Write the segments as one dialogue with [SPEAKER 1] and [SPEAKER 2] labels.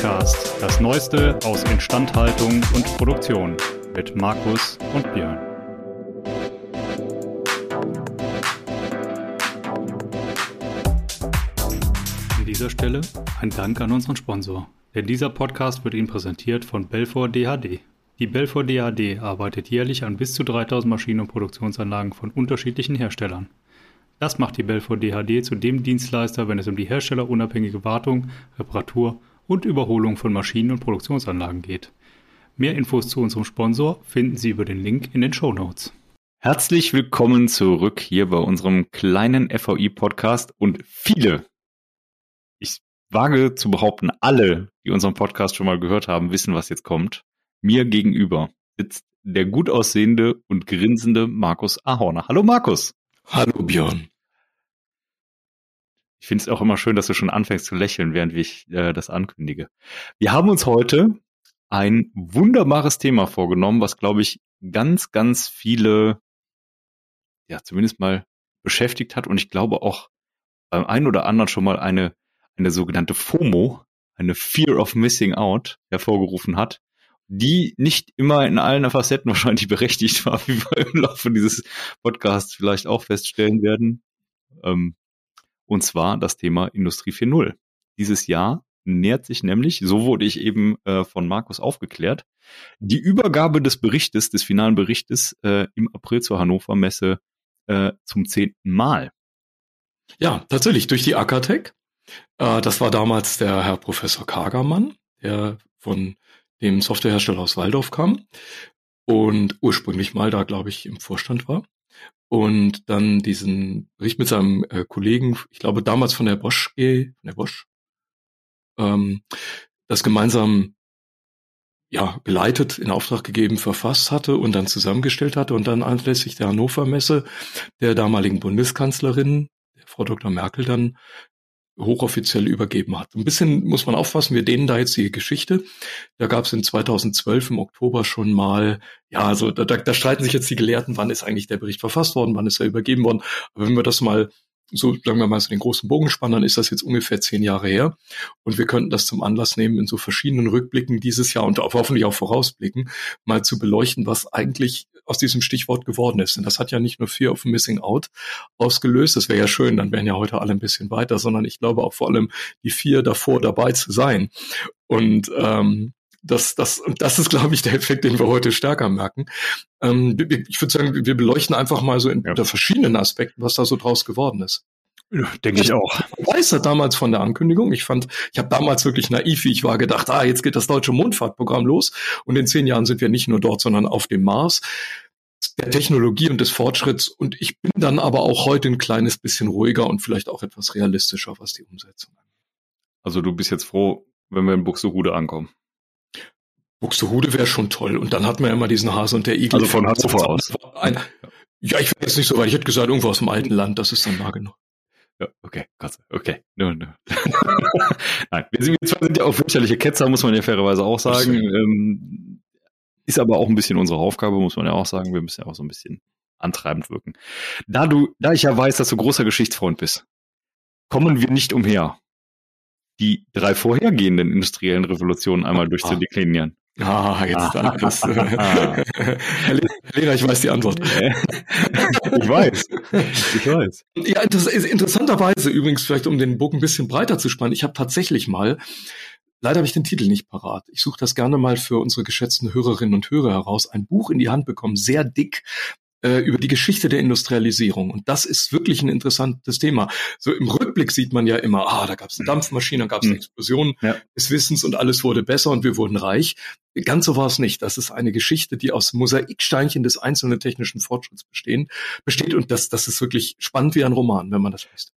[SPEAKER 1] Podcast, das Neueste aus Instandhaltung und Produktion mit Markus und Björn. An dieser Stelle ein Dank an unseren Sponsor, denn dieser Podcast wird Ihnen präsentiert von Belfor DHD. Die Belfor DHD arbeitet jährlich an bis zu 3000 Maschinen und Produktionsanlagen von unterschiedlichen Herstellern. Das macht die Belfor DHD zu dem Dienstleister, wenn es um die herstellerunabhängige Wartung, Reparatur und Überholung von Maschinen und Produktionsanlagen geht. Mehr Infos zu unserem Sponsor finden Sie über den Link in den Show Notes.
[SPEAKER 2] Herzlich willkommen zurück hier bei unserem kleinen FAI-Podcast und viele, ich wage zu behaupten, alle, die unseren Podcast schon mal gehört haben, wissen, was jetzt kommt. Mir gegenüber sitzt der gut aussehende und grinsende Markus Ahorner. Hallo Markus.
[SPEAKER 3] Hallo Björn.
[SPEAKER 2] Ich finde es auch immer schön, dass du schon anfängst zu lächeln, während ich äh, das ankündige. Wir haben uns heute ein wunderbares Thema vorgenommen, was, glaube ich, ganz, ganz viele, ja, zumindest mal beschäftigt hat und ich glaube auch beim einen oder anderen schon mal eine, eine sogenannte FOMO, eine Fear of Missing Out hervorgerufen hat, die nicht immer in allen Facetten wahrscheinlich berechtigt war, wie wir im Laufe dieses Podcasts vielleicht auch feststellen werden. Ähm, und zwar das Thema Industrie 4.0. Dieses Jahr nähert sich nämlich, so wurde ich eben äh, von Markus aufgeklärt, die Übergabe des Berichtes, des finalen Berichtes äh, im April zur Hannover Messe äh, zum zehnten Mal.
[SPEAKER 3] Ja, tatsächlich durch die Akatec. Äh, das war damals der Herr Professor Kagermann, der von dem Softwarehersteller aus Waldorf kam und ursprünglich mal da, glaube ich, im Vorstand war und dann diesen Bericht mit seinem äh, Kollegen, ich glaube damals von der Bosch, von der Bosch, ähm, das gemeinsam ja geleitet, in Auftrag gegeben, verfasst hatte und dann zusammengestellt hatte und dann anlässlich der Hannover Messe der damaligen Bundeskanzlerin, Frau Dr. Merkel, dann hochoffiziell übergeben hat. Ein bisschen muss man aufpassen, wir dehnen da jetzt die Geschichte. Da gab es in 2012 im Oktober schon mal, ja, also da, da, da streiten sich jetzt die Gelehrten, wann ist eigentlich der Bericht verfasst worden, wann ist er übergeben worden. Aber wenn wir das mal so sagen wir mal so den großen Bogen spannen, dann ist das jetzt ungefähr zehn Jahre her. Und wir könnten das zum Anlass nehmen, in so verschiedenen Rückblicken dieses Jahr und hoffentlich auch vorausblicken, mal zu beleuchten, was eigentlich aus diesem Stichwort geworden ist. Denn das hat ja nicht nur Fear of Missing Out ausgelöst, das wäre ja schön, dann wären ja heute alle ein bisschen weiter, sondern ich glaube auch vor allem die vier davor dabei zu sein. Und ähm, das, das, das ist, glaube ich, der Effekt, den wir heute stärker merken. Ähm, ich würde sagen, wir beleuchten einfach mal so in, ja. unter verschiedenen Aspekten, was da so draus geworden ist.
[SPEAKER 2] Ja, denke ich auch.
[SPEAKER 3] Begeistert damals von der Ankündigung. Ich fand, ich habe damals wirklich naiv, wie ich war, gedacht, ah, jetzt geht das deutsche Mondfahrtprogramm los und in zehn Jahren sind wir nicht nur dort, sondern auf dem Mars der Technologie und des Fortschritts. Und ich bin dann aber auch heute ein kleines bisschen ruhiger und vielleicht auch etwas realistischer, was die Umsetzung angeht.
[SPEAKER 2] Also du bist jetzt froh, wenn wir in Buxtehude ankommen.
[SPEAKER 3] Buxtehude wäre schon toll. Und dann hat man ja immer diesen Hase und der Igel.
[SPEAKER 2] Also von Hannover aus.
[SPEAKER 3] Ein, ja, ich wäre jetzt nicht so weit. Ich hätte gesagt, irgendwo aus dem alten Land. Das ist dann nah genug.
[SPEAKER 2] Ja, okay, Gott, okay. No, no. Nein, wir sind, wir sind ja auch wirtschaftliche Ketzer, muss man ja fairerweise auch sagen. Ähm, ist aber auch ein bisschen unsere Aufgabe, muss man ja auch sagen. Wir müssen ja auch so ein bisschen antreibend wirken. Da du, da ich ja weiß, dass du großer Geschichtsfreund bist, kommen wir nicht umher, die drei vorhergehenden industriellen Revolutionen einmal durchzudeklinieren.
[SPEAKER 3] Ah, jetzt dann. Das, Herr Lehrer, ich weiß die Antwort.
[SPEAKER 2] ich weiß. Ich weiß.
[SPEAKER 3] Ja, das ist interessanterweise übrigens, vielleicht um den Bogen ein bisschen breiter zu spannen, ich habe tatsächlich mal, leider habe ich den Titel nicht parat, ich suche das gerne mal für unsere geschätzten Hörerinnen und Hörer heraus, ein Buch in die Hand bekommen, sehr dick, äh, über die Geschichte der Industrialisierung. Und das ist wirklich ein interessantes Thema. So im Rückblick sieht man ja immer, ah, da gab es eine Dampfmaschine, da gab es eine hm. Explosion ja. des Wissens und alles wurde besser und wir wurden reich. Ganz so war es nicht. Das ist eine Geschichte, die aus Mosaiksteinchen des einzelnen technischen Fortschritts bestehen, besteht. Und das, das ist wirklich spannend wie ein Roman, wenn man das liest.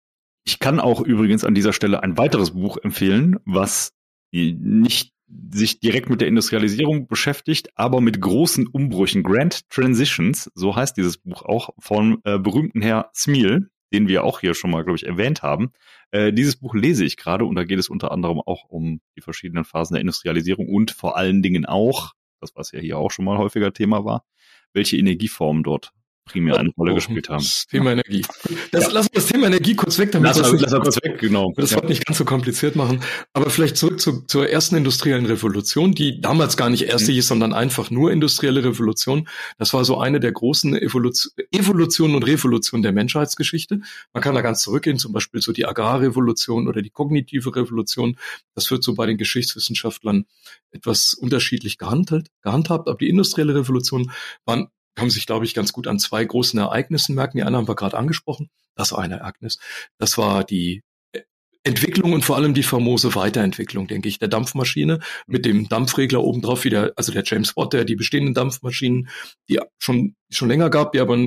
[SPEAKER 2] Ich kann auch übrigens an dieser Stelle ein weiteres Buch empfehlen, was nicht sich direkt mit der Industrialisierung beschäftigt, aber mit großen Umbrüchen. Grand Transitions, so heißt dieses Buch auch, von äh, berühmten Herr Smil, den wir auch hier schon mal, glaube ich, erwähnt haben. Äh, dieses Buch lese ich gerade und da geht es unter anderem auch um die verschiedenen Phasen der Industrialisierung und vor allen Dingen auch, das was ja hier auch schon mal häufiger Thema war, welche Energieformen dort primär eine Rolle gespielt haben.
[SPEAKER 3] Das Thema Energie. Das, ja. Lass das Thema Energie kurz weg, damit
[SPEAKER 2] lass,
[SPEAKER 3] das,
[SPEAKER 2] lass kurz weg, genau.
[SPEAKER 3] das ja. nicht ganz so kompliziert machen. Aber vielleicht zurück zu, zur ersten industriellen Revolution, die damals gar nicht erste mhm. hieß, sondern einfach nur industrielle Revolution. Das war so eine der großen Evolution, Evolution und Revolution der Menschheitsgeschichte. Man kann da ganz zurückgehen, zum Beispiel so die Agrarrevolution oder die kognitive Revolution. Das wird so bei den Geschichtswissenschaftlern etwas unterschiedlich gehandelt, gehandhabt. Aber die industrielle Revolution waren kann man sich, glaube ich, ganz gut an zwei großen Ereignissen merken. Die eine haben wir gerade angesprochen. Das eine Ereignis. Das war die Entwicklung und vor allem die famose Weiterentwicklung, denke ich, der Dampfmaschine mit dem Dampfregler obendrauf wieder, also der James Watt, der die bestehenden Dampfmaschinen, die schon, schon länger gab, die aber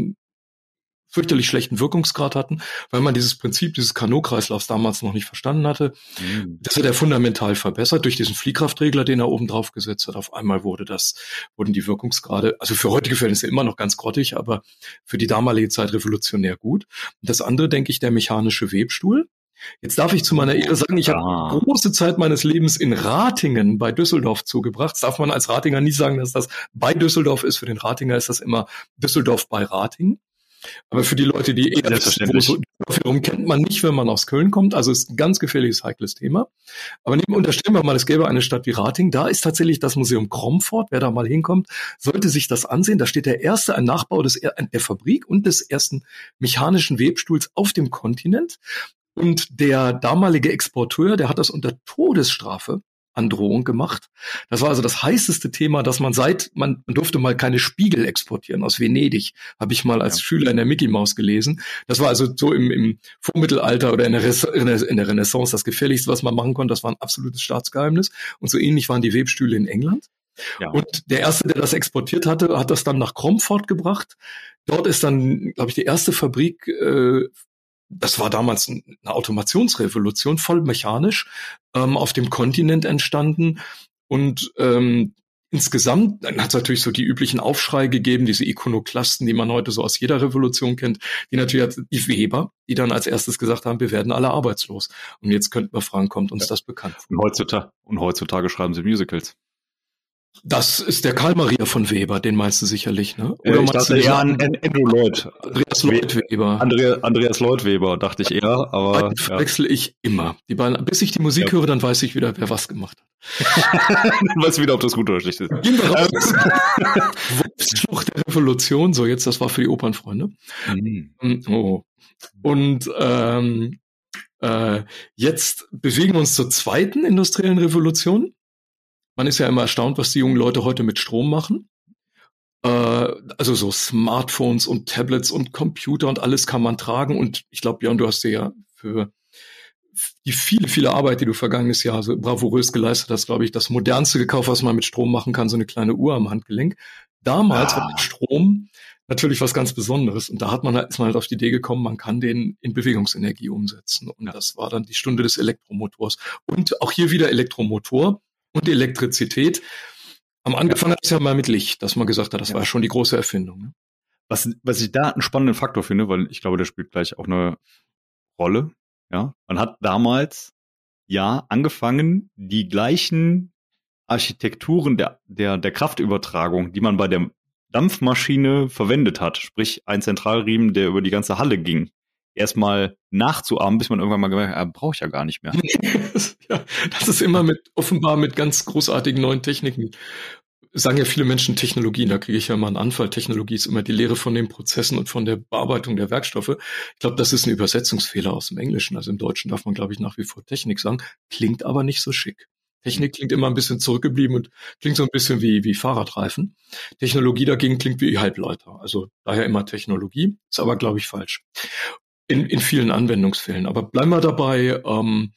[SPEAKER 3] fürchterlich schlechten Wirkungsgrad hatten, weil man dieses Prinzip dieses Kanot-Kreislaufs damals noch nicht verstanden hatte. Mhm. Das hat er fundamental verbessert durch diesen Fliehkraftregler, den er oben drauf gesetzt hat. Auf einmal wurde das, wurden die Wirkungsgrade, also für heutige Verhältnisse immer noch ganz grottig, aber für die damalige Zeit revolutionär gut. Und das andere, denke ich, der mechanische Webstuhl. Jetzt darf ich zu meiner Ehre sagen, ich ah. habe große Zeit meines Lebens in Ratingen bei Düsseldorf zugebracht. Das darf man als Ratinger nie sagen, dass das bei Düsseldorf ist. Für den Ratinger ist das immer Düsseldorf bei Rating. Aber für die Leute, die eher das so herum kennt man nicht, wenn man aus Köln kommt. Also ist ein ganz gefährliches, heikles Thema. Aber nehmen, unterstellen wir mal, es gäbe eine Stadt wie Rating. Da ist tatsächlich das Museum Kromfort. Wer da mal hinkommt, sollte sich das ansehen. Da steht der erste, ein Nachbau des, der Fabrik und des ersten mechanischen Webstuhls auf dem Kontinent. Und der damalige Exporteur, der hat das unter Todesstrafe Androhung gemacht. Das war also das heißeste Thema, dass man seit, man, man durfte mal keine Spiegel exportieren aus Venedig, habe ich mal als ja. Schüler in der Mickey Maus gelesen. Das war also so im, im Vormittelalter oder in der, in der Renaissance das gefährlichste, was man machen konnte. Das war ein absolutes Staatsgeheimnis. Und so ähnlich waren die Webstühle in England. Ja. Und der erste, der das exportiert hatte, hat das dann nach Cromford gebracht. Dort ist dann, glaube ich, die erste Fabrik äh, das war damals eine Automationsrevolution, voll mechanisch, ähm, auf dem Kontinent entstanden. Und ähm, insgesamt dann hat es natürlich so die üblichen Aufschrei gegeben, diese Ikonoklasten, die man heute so aus jeder Revolution kennt, die natürlich die Weber, die dann als erstes gesagt haben, wir werden alle arbeitslos. Und jetzt könnten wir fragen, kommt uns ja. das bekannt?
[SPEAKER 2] Und heutzutage, und heutzutage schreiben sie Musicals.
[SPEAKER 3] Das ist der Karl Maria von Weber, den meinst du sicherlich, ne?
[SPEAKER 2] Oder ich dachte eher an Andrew Lloyd.
[SPEAKER 3] Andreas Lloyd Weber.
[SPEAKER 2] Andrea, Andreas Lloyd Weber, dachte ich eher, aber.
[SPEAKER 3] Die verwechsel ja. ich immer. Die beiden, bis ich die Musik ja. höre, dann weiß ich wieder, wer was gemacht
[SPEAKER 2] hat. dann weißt du wieder, ob das gut oder schlecht ist. Gehen wir raus.
[SPEAKER 3] Wolfsschlucht der Revolution, so jetzt, das war für die Opernfreunde. Mhm. Mm, oh. Und ähm, äh, jetzt bewegen wir uns zur zweiten industriellen Revolution. Man ist ja immer erstaunt, was die jungen Leute heute mit Strom machen. Äh, also so Smartphones und Tablets und Computer und alles kann man tragen. Und ich glaube, Björn, du hast dir ja für die viele, viele Arbeit, die du vergangenes Jahr so bravourös geleistet hast, glaube ich, das modernste gekauft, was man mit Strom machen kann, so eine kleine Uhr am Handgelenk. Damals ah. war Strom natürlich was ganz Besonderes. Und da hat man halt, ist man halt auf die Idee gekommen, man kann den in Bewegungsenergie umsetzen. Und das war dann die Stunde des Elektromotors. Und auch hier wieder Elektromotor und Elektrizität. Am angefangen hat es ja mal mit Licht, dass man gesagt hat, das ja. war schon die große Erfindung. Ne?
[SPEAKER 2] Was, was ich da einen spannenden Faktor finde, weil ich glaube, der spielt gleich auch eine Rolle. Ja, man hat damals ja angefangen, die gleichen Architekturen der, der, der Kraftübertragung, die man bei der Dampfmaschine verwendet hat, sprich ein Zentralriemen, der über die ganze Halle ging, erstmal nachzuahmen, bis man irgendwann mal gemerkt hat, ah, brauche ich ja gar nicht mehr.
[SPEAKER 3] ja, das ist immer mit, offenbar mit ganz großartigen neuen Techniken. Sagen ja viele Menschen Technologien, da kriege ich ja mal einen Anfall. Technologie ist immer die Lehre von den Prozessen und von der Bearbeitung der Werkstoffe. Ich glaube, das ist ein Übersetzungsfehler aus dem Englischen. Also im Deutschen darf man, glaube ich, nach wie vor Technik sagen, klingt aber nicht so schick. Technik klingt immer ein bisschen zurückgeblieben und klingt so ein bisschen wie, wie Fahrradreifen. Technologie dagegen klingt wie Halbleiter. Also daher immer Technologie, ist aber, glaube ich, falsch in, in vielen Anwendungsfällen. Aber bleiben wir dabei, ähm,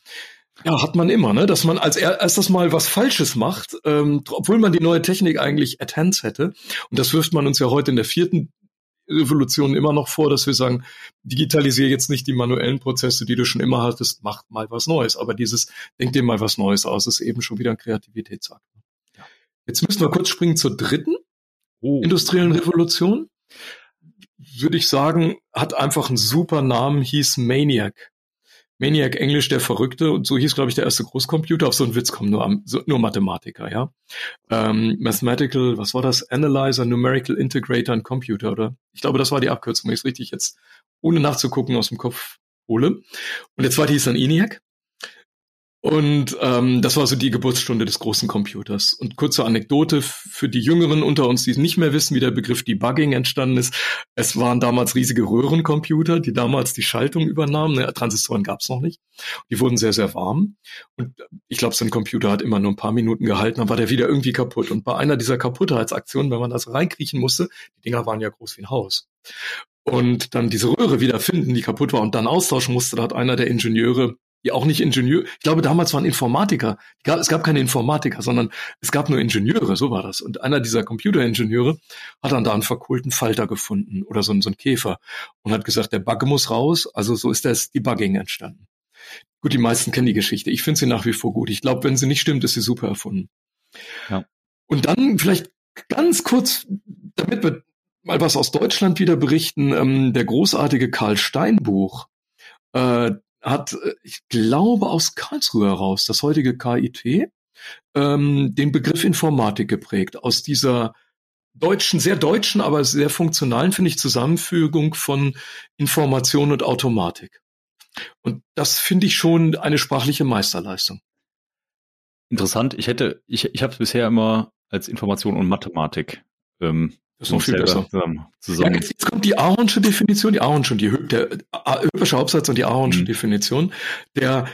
[SPEAKER 3] ja, hat man immer, ne, dass man als erstes mal was Falsches macht, ähm, obwohl man die neue Technik eigentlich at hands hätte. Und das wirft man uns ja heute in der vierten Revolution immer noch vor, dass wir sagen, digitalisiere jetzt nicht die manuellen Prozesse, die du schon immer hattest, mach mal was Neues. Aber dieses, denk dir mal was Neues aus, ist eben schon wieder ein Kreativitätsakt. Ja. Jetzt müssen wir kurz springen zur dritten oh. industriellen Revolution würde ich sagen, hat einfach einen super Namen, hieß Maniac. Maniac Englisch, der Verrückte, und so hieß, glaube ich, der erste Großcomputer. Auf so einen Witz kommen nur, nur Mathematiker, ja. Ähm, Mathematical, was war das? Analyzer, Numerical Integrator und Computer, oder? Ich glaube, das war die Abkürzung, wenn ich es richtig jetzt ohne nachzugucken aus dem Kopf hole. Und der zweite hieß dann ENIAC. Und ähm, das war so die Geburtsstunde des großen Computers. Und kurze Anekdote für die Jüngeren unter uns, die nicht mehr wissen, wie der Begriff Debugging entstanden ist. Es waren damals riesige Röhrencomputer, die damals die Schaltung übernahmen. Ne, Transistoren gab es noch nicht. Die wurden sehr, sehr warm. Und ich glaube, so ein Computer hat immer nur ein paar Minuten gehalten, dann war der wieder irgendwie kaputt. Und bei einer dieser Kaputtheitsaktionen, wenn man das reinkriechen musste, die Dinger waren ja groß wie ein Haus. Und dann diese Röhre wieder finden, die kaputt war und dann austauschen musste, da hat einer der Ingenieure die auch nicht Ingenieur, ich glaube damals waren Informatiker, es gab keine Informatiker, sondern es gab nur Ingenieure, so war das. Und einer dieser Computeringenieure hat dann da einen verkohlten Falter gefunden oder so, so einen Käfer und hat gesagt, der Bug muss raus, also so ist das Debugging entstanden. Gut, die meisten kennen die Geschichte. Ich finde sie nach wie vor gut. Ich glaube, wenn sie nicht stimmt, ist sie super erfunden. Ja. Und dann vielleicht ganz kurz, damit wir mal was aus Deutschland wieder berichten, ähm, der großartige Karl Steinbuch, äh, hat, äh, ich glaube, aus Karlsruhe heraus, das heutige KIT, ähm, den Begriff Informatik geprägt. Aus dieser deutschen, sehr deutschen, aber sehr funktionalen, finde ich, Zusammenfügung von Information und Automatik. Und das finde ich schon eine sprachliche Meisterleistung.
[SPEAKER 2] Interessant. Ich hätte, ich, ich habe es bisher immer als Information und Mathematik ähm,
[SPEAKER 3] das ist noch viel besser. Zusammen, zusammen. Ja, jetzt, kommt die Ahornsche Definition, die Ahornsche, die der Höpersche Hauptsatz und die Ahornsche mhm. Definition. Der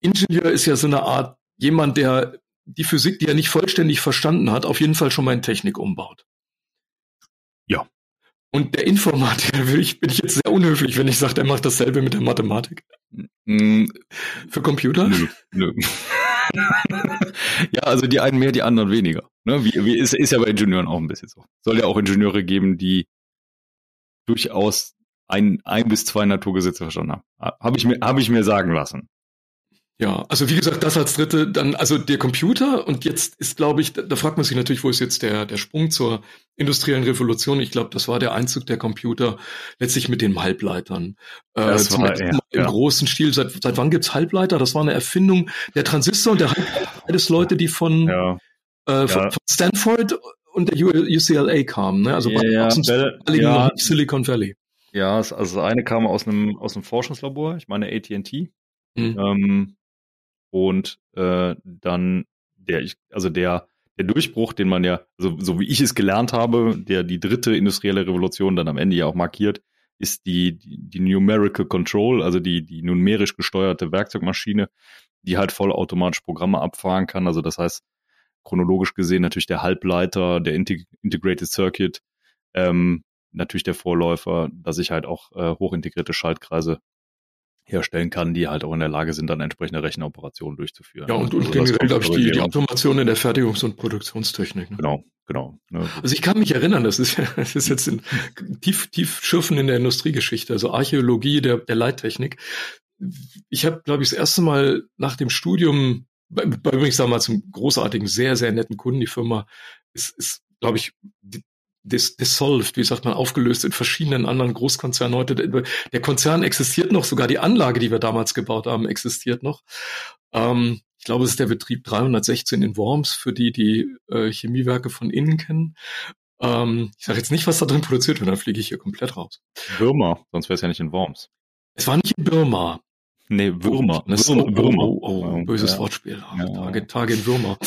[SPEAKER 3] Ingenieur ist ja so eine Art jemand, der die Physik, die er nicht vollständig verstanden hat, auf jeden Fall schon mal in Technik umbaut.
[SPEAKER 2] Ja.
[SPEAKER 3] Und der Informatiker, will ich, bin ich jetzt sehr unhöflich, wenn ich sage, er macht dasselbe mit der Mathematik. Mhm. Für Computer? Nö, nö.
[SPEAKER 2] ja, also die einen mehr, die anderen weniger. Ne? Wie, wie ist, ist ja bei Ingenieuren auch ein bisschen so. Soll ja auch Ingenieure geben, die durchaus ein, ein bis zwei Naturgesetze verstanden haben. Habe ich mir, habe ich mir sagen lassen.
[SPEAKER 3] Ja, also wie gesagt, das als dritte, dann also der Computer und jetzt ist, glaube ich, da, da, fragt man sich natürlich, wo ist jetzt der, der Sprung zur industriellen Revolution? Ich glaube, das war der Einzug der Computer letztlich mit den Halbleitern. Äh, das war, ja, Im ja. großen Stil. Seit, seit wann gibt's Halbleiter? Das war eine Erfindung der Transistor und der Halbleiter, beides Leute, die von, ja. äh, von, von Stanford und der UCLA kamen, ne? Also
[SPEAKER 2] ja, aus
[SPEAKER 3] dem
[SPEAKER 2] ja,
[SPEAKER 3] Silicon Valley.
[SPEAKER 2] Ja, also das eine kam aus einem aus einem Forschungslabor, ich meine AT&T. Mhm. Ähm, und äh, dann der, also der, der Durchbruch, den man ja, also so wie ich es gelernt habe, der die dritte industrielle Revolution dann am Ende ja auch markiert, ist die, die, die Numerical Control, also die, die numerisch gesteuerte Werkzeugmaschine, die halt vollautomatisch Programme abfahren kann. Also das heißt, chronologisch gesehen natürlich der Halbleiter, der Integ Integrated Circuit, ähm, natürlich der Vorläufer, dass ich halt auch äh, hochintegrierte Schaltkreise herstellen kann, die halt auch in der Lage sind, dann entsprechende Rechenoperationen durchzuführen.
[SPEAKER 3] Ja, und, also, und generell, glaube ich, die, die Automation in der Fertigungs- und Produktionstechnik.
[SPEAKER 2] Ne? Genau, genau.
[SPEAKER 3] Ne? Also ich kann mich erinnern, das ist, das ist jetzt ein tief, tief Schürfen in der Industriegeschichte, also Archäologie der, der Leittechnik. Ich habe, glaube ich, das erste Mal nach dem Studium, bei, bei übrigens damals einem großartigen, sehr, sehr netten Kunden, die Firma ist, ist glaube ich, dis dissolved, wie sagt man, aufgelöst in verschiedenen anderen Großkonzernen heute. Der Konzern existiert noch, sogar die Anlage, die wir damals gebaut haben, existiert noch. Ähm, ich glaube, es ist der Betrieb 316 in Worms, für die die äh, Chemiewerke von innen kennen. Ähm, ich sage jetzt nicht, was da drin produziert wird, dann fliege ich hier komplett raus.
[SPEAKER 2] Birma, sonst wäre es ja nicht in Worms.
[SPEAKER 3] Es war nicht in Birma.
[SPEAKER 2] Nee, Würmer.
[SPEAKER 3] Das Würmer. Oh, Würmer. Oh, oh, oh, böses ja. Wortspiel. Ja. Tage, Tage in Würmer.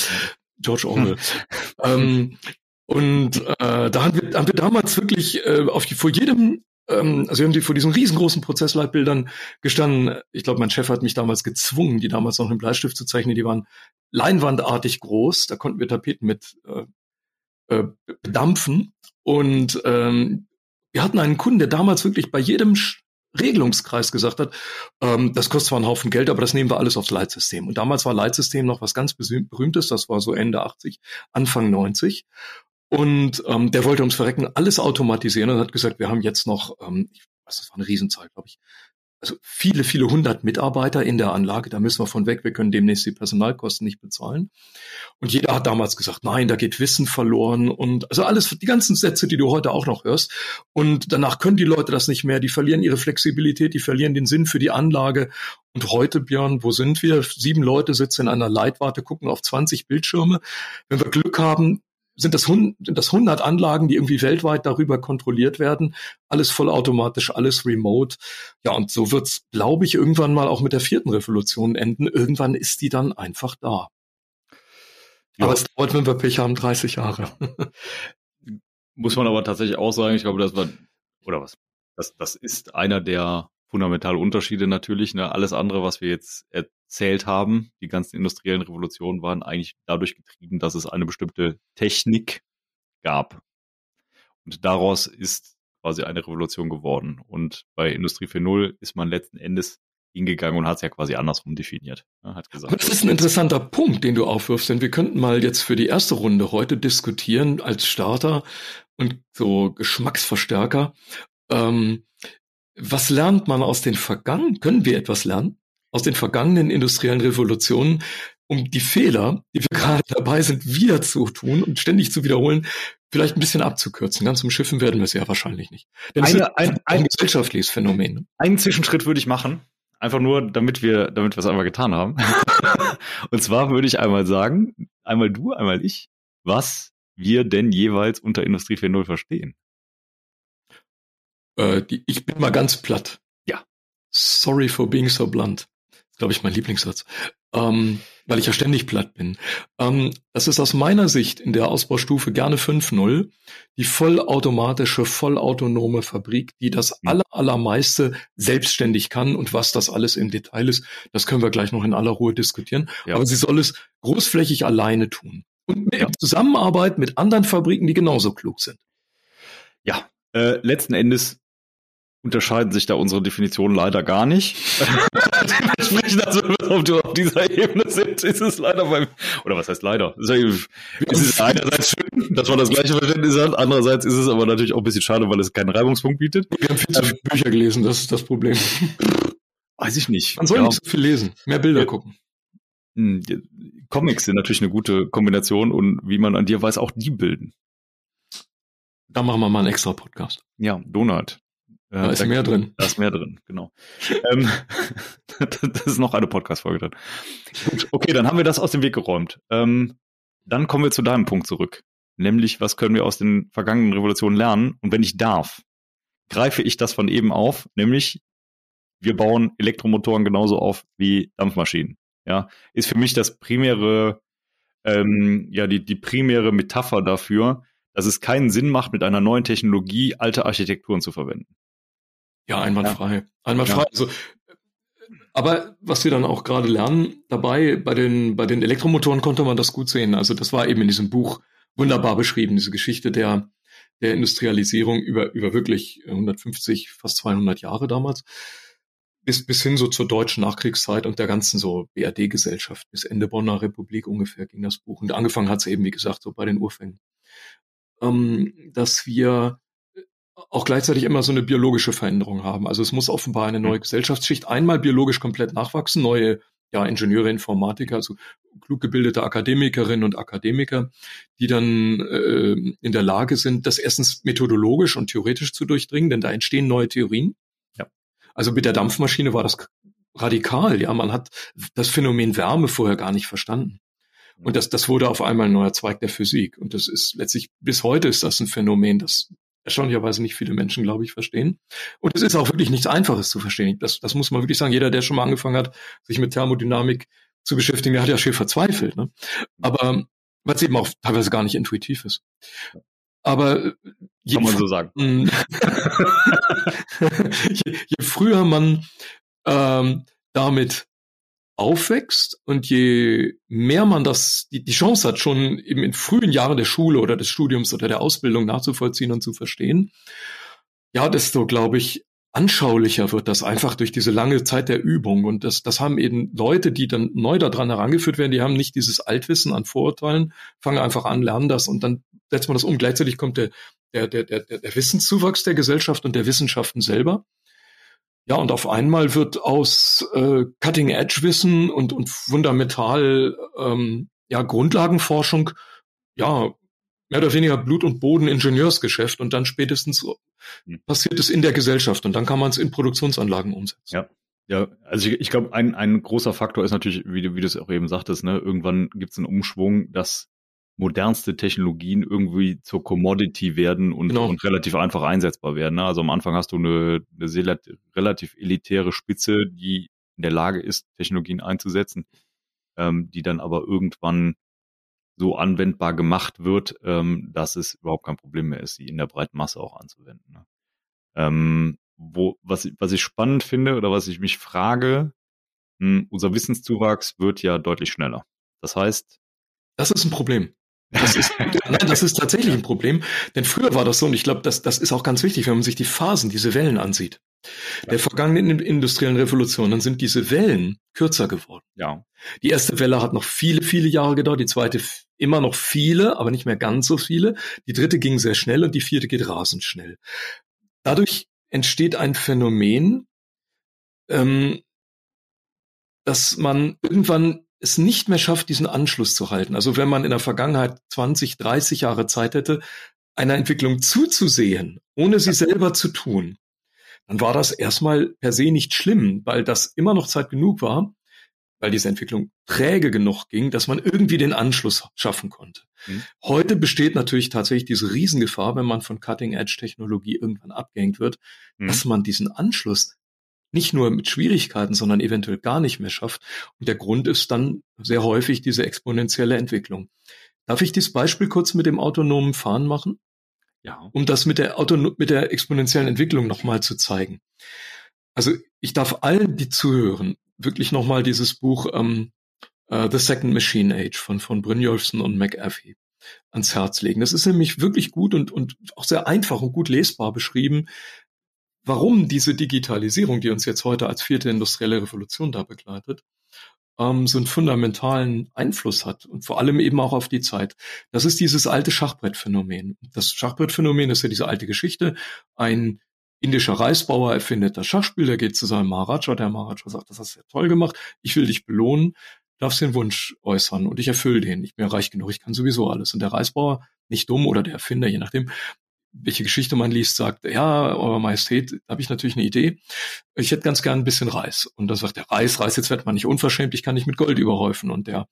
[SPEAKER 3] George Orwell. ähm, und äh, da haben wir, haben wir damals wirklich äh, auf die, vor jedem, ähm, also wir haben die vor diesen riesengroßen Prozessleitbildern gestanden. Ich glaube, mein Chef hat mich damals gezwungen, die damals noch mit Bleistift zu zeichnen. Die waren leinwandartig groß. Da konnten wir Tapeten mit äh, äh, bedampfen. Und ähm, wir hatten einen Kunden, der damals wirklich bei jedem Regelungskreis gesagt hat, ähm, das kostet zwar einen Haufen Geld, aber das nehmen wir alles aufs Leitsystem. Und damals war Leitsystem noch was ganz Berühmtes, das war so Ende 80, Anfang 90. Und ähm, der wollte ums Verrecken alles automatisieren und hat gesagt, wir haben jetzt noch, ähm, ich weiß, das war eine Riesenzahl, glaube ich, also viele, viele hundert Mitarbeiter in der Anlage, da müssen wir von weg, wir können demnächst die Personalkosten nicht bezahlen. Und jeder hat damals gesagt, nein, da geht Wissen verloren und also alles, die ganzen Sätze, die du heute auch noch hörst. Und danach können die Leute das nicht mehr, die verlieren ihre Flexibilität, die verlieren den Sinn für die Anlage. Und heute, Björn, wo sind wir? Sieben Leute sitzen in einer Leitwarte, gucken auf 20 Bildschirme. Wenn wir Glück haben, sind das, sind das 100 Anlagen, die irgendwie weltweit darüber kontrolliert werden. Alles vollautomatisch, alles remote. Ja, und so wird's, glaube ich, irgendwann mal auch mit der vierten Revolution enden. Irgendwann ist die dann einfach da. Ja. Aber es dauert, wenn wir Pech haben, 30 Jahre.
[SPEAKER 2] Muss man aber tatsächlich auch sagen, ich glaube, das war, oder was? Das, das ist einer der fundamentalen Unterschiede natürlich. Ne? Alles andere, was wir jetzt erzählt haben, die ganzen industriellen Revolutionen waren eigentlich dadurch getrieben, dass es eine bestimmte Technik gab. Und daraus ist quasi eine Revolution geworden. Und bei Industrie 4.0 ist man letzten Endes hingegangen und hat es ja quasi andersrum definiert.
[SPEAKER 3] Ne? Hat gesagt, das ist ein interessanter Punkt, den du aufwirfst, denn wir könnten mal jetzt für die erste Runde heute diskutieren als Starter und so Geschmacksverstärker. Ähm, was lernt man aus den vergangenen, können wir etwas lernen aus den vergangenen industriellen Revolutionen, um die Fehler, die wir gerade dabei sind, wieder zu tun und ständig zu wiederholen, vielleicht ein bisschen abzukürzen. Ganz umschiffen werden wir es ja wahrscheinlich nicht.
[SPEAKER 2] Denn Eine, ist ein, ein, gesellschaftliches Phänomen. Ne? Einen Zwischenschritt würde ich machen. Einfach nur, damit wir, damit wir es einmal getan haben. und zwar würde ich einmal sagen, einmal du, einmal ich, was wir denn jeweils unter Industrie 4.0 verstehen.
[SPEAKER 3] Äh, die, ich bin mal ganz platt. Ja. Sorry for being so blunt glaube ich, mein Lieblingssatz, ähm, weil ich ja ständig platt bin. Ähm, das ist aus meiner Sicht in der Ausbaustufe gerne 5.0 die vollautomatische, vollautonome Fabrik, die das mhm. aller, allermeiste selbstständig kann und was das alles im Detail ist, das können wir gleich noch in aller Ruhe diskutieren. Ja. Aber sie soll es großflächig alleine tun. Und ja. in Zusammenarbeit mit anderen Fabriken, die genauso klug sind.
[SPEAKER 2] Ja, äh, letzten Endes unterscheiden sich da unsere Definitionen leider gar nicht. Dementsprechend, also ob du auf dieser Ebene sind, ist es leider beim, oder was heißt leider? Ist es ist einerseits schön, dass man das gleiche Verständnis hat, andererseits ist es aber natürlich auch ein bisschen schade, weil es keinen Reibungspunkt bietet.
[SPEAKER 3] Wir haben viel zu viele Bücher gelesen, das ist das Problem.
[SPEAKER 2] Weiß ich nicht.
[SPEAKER 3] Man soll ja. nicht so viel lesen, mehr Bilder ja. gucken.
[SPEAKER 2] Hm, Comics sind natürlich eine gute Kombination und wie man an dir weiß, auch die bilden.
[SPEAKER 3] Da machen wir mal einen extra Podcast.
[SPEAKER 2] Ja, Donald.
[SPEAKER 3] Da ist da, mehr drin.
[SPEAKER 2] Da ist mehr drin, genau. ähm, das ist noch eine Podcast-Folge drin. Gut, okay, dann haben wir das aus dem Weg geräumt. Ähm, dann kommen wir zu deinem Punkt zurück. Nämlich, was können wir aus den vergangenen Revolutionen lernen? Und wenn ich darf, greife ich das von eben auf, nämlich wir bauen Elektromotoren genauso auf wie Dampfmaschinen. Ja, ist für mich das primäre, ähm, ja, die, die primäre Metapher dafür, dass es keinen Sinn macht, mit einer neuen Technologie alte Architekturen zu verwenden.
[SPEAKER 3] Ja, einwandfrei. Ja. Einwandfrei. Ja. Also, aber was wir dann auch gerade lernen dabei, bei den, bei den Elektromotoren konnte man das gut sehen. Also das war eben in diesem Buch wunderbar beschrieben, diese Geschichte der, der Industrialisierung über, über wirklich 150, fast 200 Jahre damals. Bis, bis hin so zur deutschen Nachkriegszeit und der ganzen so BRD-Gesellschaft. Bis Ende Bonner Republik ungefähr ging das Buch. Und angefangen hat es eben, wie gesagt, so bei den Urfängen. Ähm, dass wir auch gleichzeitig immer so eine biologische Veränderung haben. Also es muss offenbar eine neue mhm. Gesellschaftsschicht einmal biologisch komplett nachwachsen, neue ja, Ingenieure, Informatiker, also klug gebildete Akademikerinnen und Akademiker, die dann äh, in der Lage sind, das erstens methodologisch und theoretisch zu durchdringen, denn da entstehen neue Theorien. Ja. Also mit der Dampfmaschine war das radikal, ja, man hat das Phänomen Wärme vorher gar nicht verstanden. Und das, das wurde auf einmal ein neuer Zweig der Physik. Und das ist letztlich, bis heute ist das ein Phänomen, das erstaunlicherweise nicht viele Menschen, glaube ich, verstehen. Und es ist auch wirklich nichts Einfaches zu verstehen. Das, das muss man wirklich sagen. Jeder, der schon mal angefangen hat, sich mit Thermodynamik zu beschäftigen, der hat ja schier verzweifelt. Ne? Aber es eben auch teilweise gar nicht intuitiv ist. Aber
[SPEAKER 2] je, kann man so sagen.
[SPEAKER 3] je, je früher man ähm, damit aufwächst und je mehr man das, die, die Chance hat, schon eben in frühen Jahren der Schule oder des Studiums oder der Ausbildung nachzuvollziehen und zu verstehen, ja, desto, glaube ich, anschaulicher wird das einfach durch diese lange Zeit der Übung. Und das, das haben eben Leute, die dann neu daran herangeführt werden, die haben nicht dieses Altwissen an Vorurteilen, fangen einfach an, lernen das und dann setzt man das um. Gleichzeitig kommt der, der, der, der, der Wissenszuwachs der Gesellschaft und der Wissenschaften selber. Ja, und auf einmal wird aus äh, Cutting-Edge-Wissen und, und fundamental ähm, ja, Grundlagenforschung ja mehr oder weniger Blut- und Boden-Ingenieursgeschäft und dann spätestens hm. passiert es in der Gesellschaft und dann kann man es in Produktionsanlagen umsetzen.
[SPEAKER 2] Ja. Ja, also ich, ich glaube, ein, ein großer Faktor ist natürlich, wie du, wie du es auch eben sagtest, ne, irgendwann gibt es einen Umschwung, dass modernste Technologien irgendwie zur Commodity werden und, genau. und relativ einfach einsetzbar werden. Ne? Also am Anfang hast du eine, eine relativ elitäre Spitze, die in der Lage ist, Technologien einzusetzen, ähm, die dann aber irgendwann so anwendbar gemacht wird, ähm, dass es überhaupt kein Problem mehr ist, sie in der breiten Masse auch anzuwenden. Ne? Ähm, wo, was, was ich spannend finde oder was ich mich frage, mh, hm, unser Wissenszuwachs wird ja deutlich schneller. Das heißt,
[SPEAKER 3] das ist ein Problem. Das ist, nein, das ist tatsächlich ein Problem, denn früher war das so, und ich glaube, das, das ist auch ganz wichtig, wenn man sich die Phasen, diese Wellen ansieht. Der vergangenen industriellen Revolution, dann sind diese Wellen kürzer geworden.
[SPEAKER 2] Ja.
[SPEAKER 3] Die erste Welle hat noch viele, viele Jahre gedauert, die zweite immer noch viele, aber nicht mehr ganz so viele. Die dritte ging sehr schnell und die vierte geht rasend schnell. Dadurch entsteht ein Phänomen, ähm, dass man irgendwann es nicht mehr schafft, diesen Anschluss zu halten. Also wenn man in der Vergangenheit 20, 30 Jahre Zeit hätte, einer Entwicklung zuzusehen, ohne sie selber zu tun, dann war das erstmal per se nicht schlimm, weil das immer noch Zeit genug war, weil diese Entwicklung träge genug ging, dass man irgendwie den Anschluss schaffen konnte. Mhm. Heute besteht natürlich tatsächlich diese Riesengefahr, wenn man von Cutting-Edge-Technologie irgendwann abgehängt wird, mhm. dass man diesen Anschluss nicht nur mit Schwierigkeiten, sondern eventuell gar nicht mehr schafft. Und der Grund ist dann sehr häufig diese exponentielle Entwicklung. Darf ich dieses Beispiel kurz mit dem autonomen Fahren machen? Ja. Um das mit der, Auto mit der exponentiellen Entwicklung nochmal zu zeigen. Also ich darf allen, die zuhören, wirklich nochmal dieses Buch ähm, uh, The Second Machine Age von, von Brynjolfsson und McAfee ans Herz legen. Das ist nämlich wirklich gut und, und auch sehr einfach und gut lesbar beschrieben, warum diese Digitalisierung, die uns jetzt heute als vierte industrielle Revolution da begleitet, ähm, so einen fundamentalen Einfluss hat und vor allem eben auch auf die Zeit. Das ist dieses alte Schachbrettphänomen. Das Schachbrettphänomen ist ja diese alte Geschichte. Ein indischer Reisbauer erfindet das Schachspiel, der geht zu seinem Maharaja, der Maharaja sagt, das hast du ja toll gemacht, ich will dich belohnen, darfst den Wunsch äußern und ich erfülle den, ich bin ja reich genug, ich kann sowieso alles. Und der Reisbauer, nicht dumm oder der Erfinder, je nachdem, welche Geschichte man liest, sagt, ja, Eure Majestät, habe ich natürlich eine Idee. Ich hätte ganz gern ein bisschen Reis. Und dann sagt der Reis, Reis, jetzt wird man nicht unverschämt, ich kann nicht mit Gold überhäufen. Und der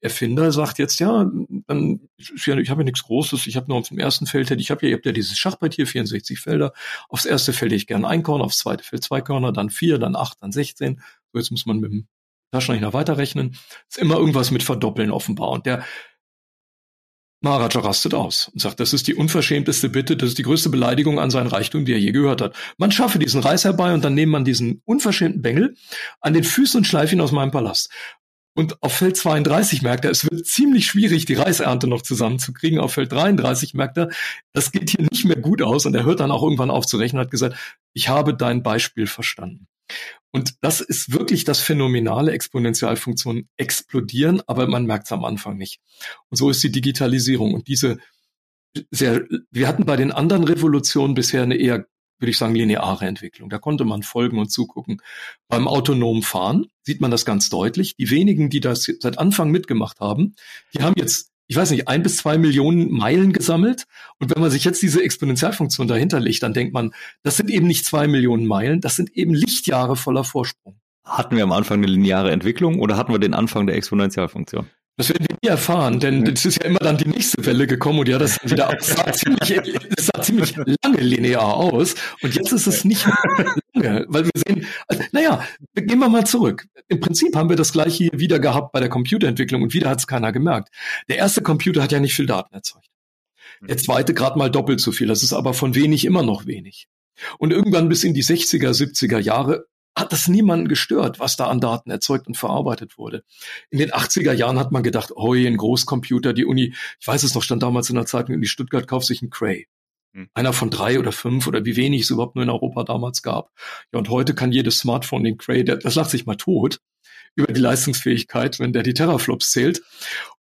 [SPEAKER 3] Erfinder sagt jetzt, ja, dann, ich habe ja nichts Großes, ich habe nur auf dem ersten Feld, ich habe ja, ihr habt ja dieses Schachbrett hier, 64 Felder. Aufs erste Feld hätte ich gern ein Korn, aufs zweite Feld zwei Körner, dann vier, dann acht, dann 16. So, jetzt muss man mit dem Taschenrechner weiterrechnen. Ist immer irgendwas mit Verdoppeln offenbar. Und der Maharaja rastet aus und sagt, das ist die unverschämteste Bitte, das ist die größte Beleidigung an seinen Reichtum, die er je gehört hat. Man schaffe diesen Reis herbei und dann nehme man diesen unverschämten Bengel an den Füßen und schleife ihn aus meinem Palast. Und auf Feld 32 merkt er, es wird ziemlich schwierig, die Reisernte noch zusammenzukriegen. Auf Feld 33 merkt er, das geht hier nicht mehr gut aus. Und er hört dann auch irgendwann auf zu rechnen hat gesagt, ich habe dein Beispiel verstanden. Und das ist wirklich das phänomenale Exponentialfunktionen explodieren, aber man merkt es am Anfang nicht. Und so ist die Digitalisierung. Und diese sehr, wir hatten bei den anderen Revolutionen bisher eine eher, würde ich sagen, lineare Entwicklung. Da konnte man folgen und zugucken. Beim autonomen Fahren sieht man das ganz deutlich. Die wenigen, die das seit Anfang mitgemacht haben, die haben jetzt ich weiß nicht, ein bis zwei Millionen Meilen gesammelt. Und wenn man sich jetzt diese Exponentialfunktion dahinter legt, dann denkt man, das sind eben nicht zwei Millionen Meilen, das sind eben Lichtjahre voller Vorsprung.
[SPEAKER 2] Hatten wir am Anfang eine lineare Entwicklung oder hatten wir den Anfang der Exponentialfunktion?
[SPEAKER 3] Das werden wir nie erfahren, denn es ist ja immer dann die nächste Welle gekommen und ja, das wieder auch sah ziemlich, das sah ziemlich lange linear aus. Und jetzt ist es nicht mehr lange, weil wir sehen, also, naja, gehen wir mal zurück. Im Prinzip haben wir das gleiche hier wieder gehabt bei der Computerentwicklung und wieder hat es keiner gemerkt. Der erste Computer hat ja nicht viel Daten erzeugt. Der zweite gerade mal doppelt so viel. Das ist aber von wenig immer noch wenig. Und irgendwann bis in die 60er, 70er Jahre hat das niemanden gestört, was da an Daten erzeugt und verarbeitet wurde. In den 80er Jahren hat man gedacht, oh, ein Großcomputer, die Uni, ich weiß es noch, stand damals in der Zeitung, die Stuttgart kauft sich ein Cray. Hm. Einer von drei oder fünf oder wie wenig es überhaupt nur in Europa damals gab. Ja, und heute kann jedes Smartphone den Cray, der, das lacht sich mal tot über die Leistungsfähigkeit, wenn der die Teraflops zählt.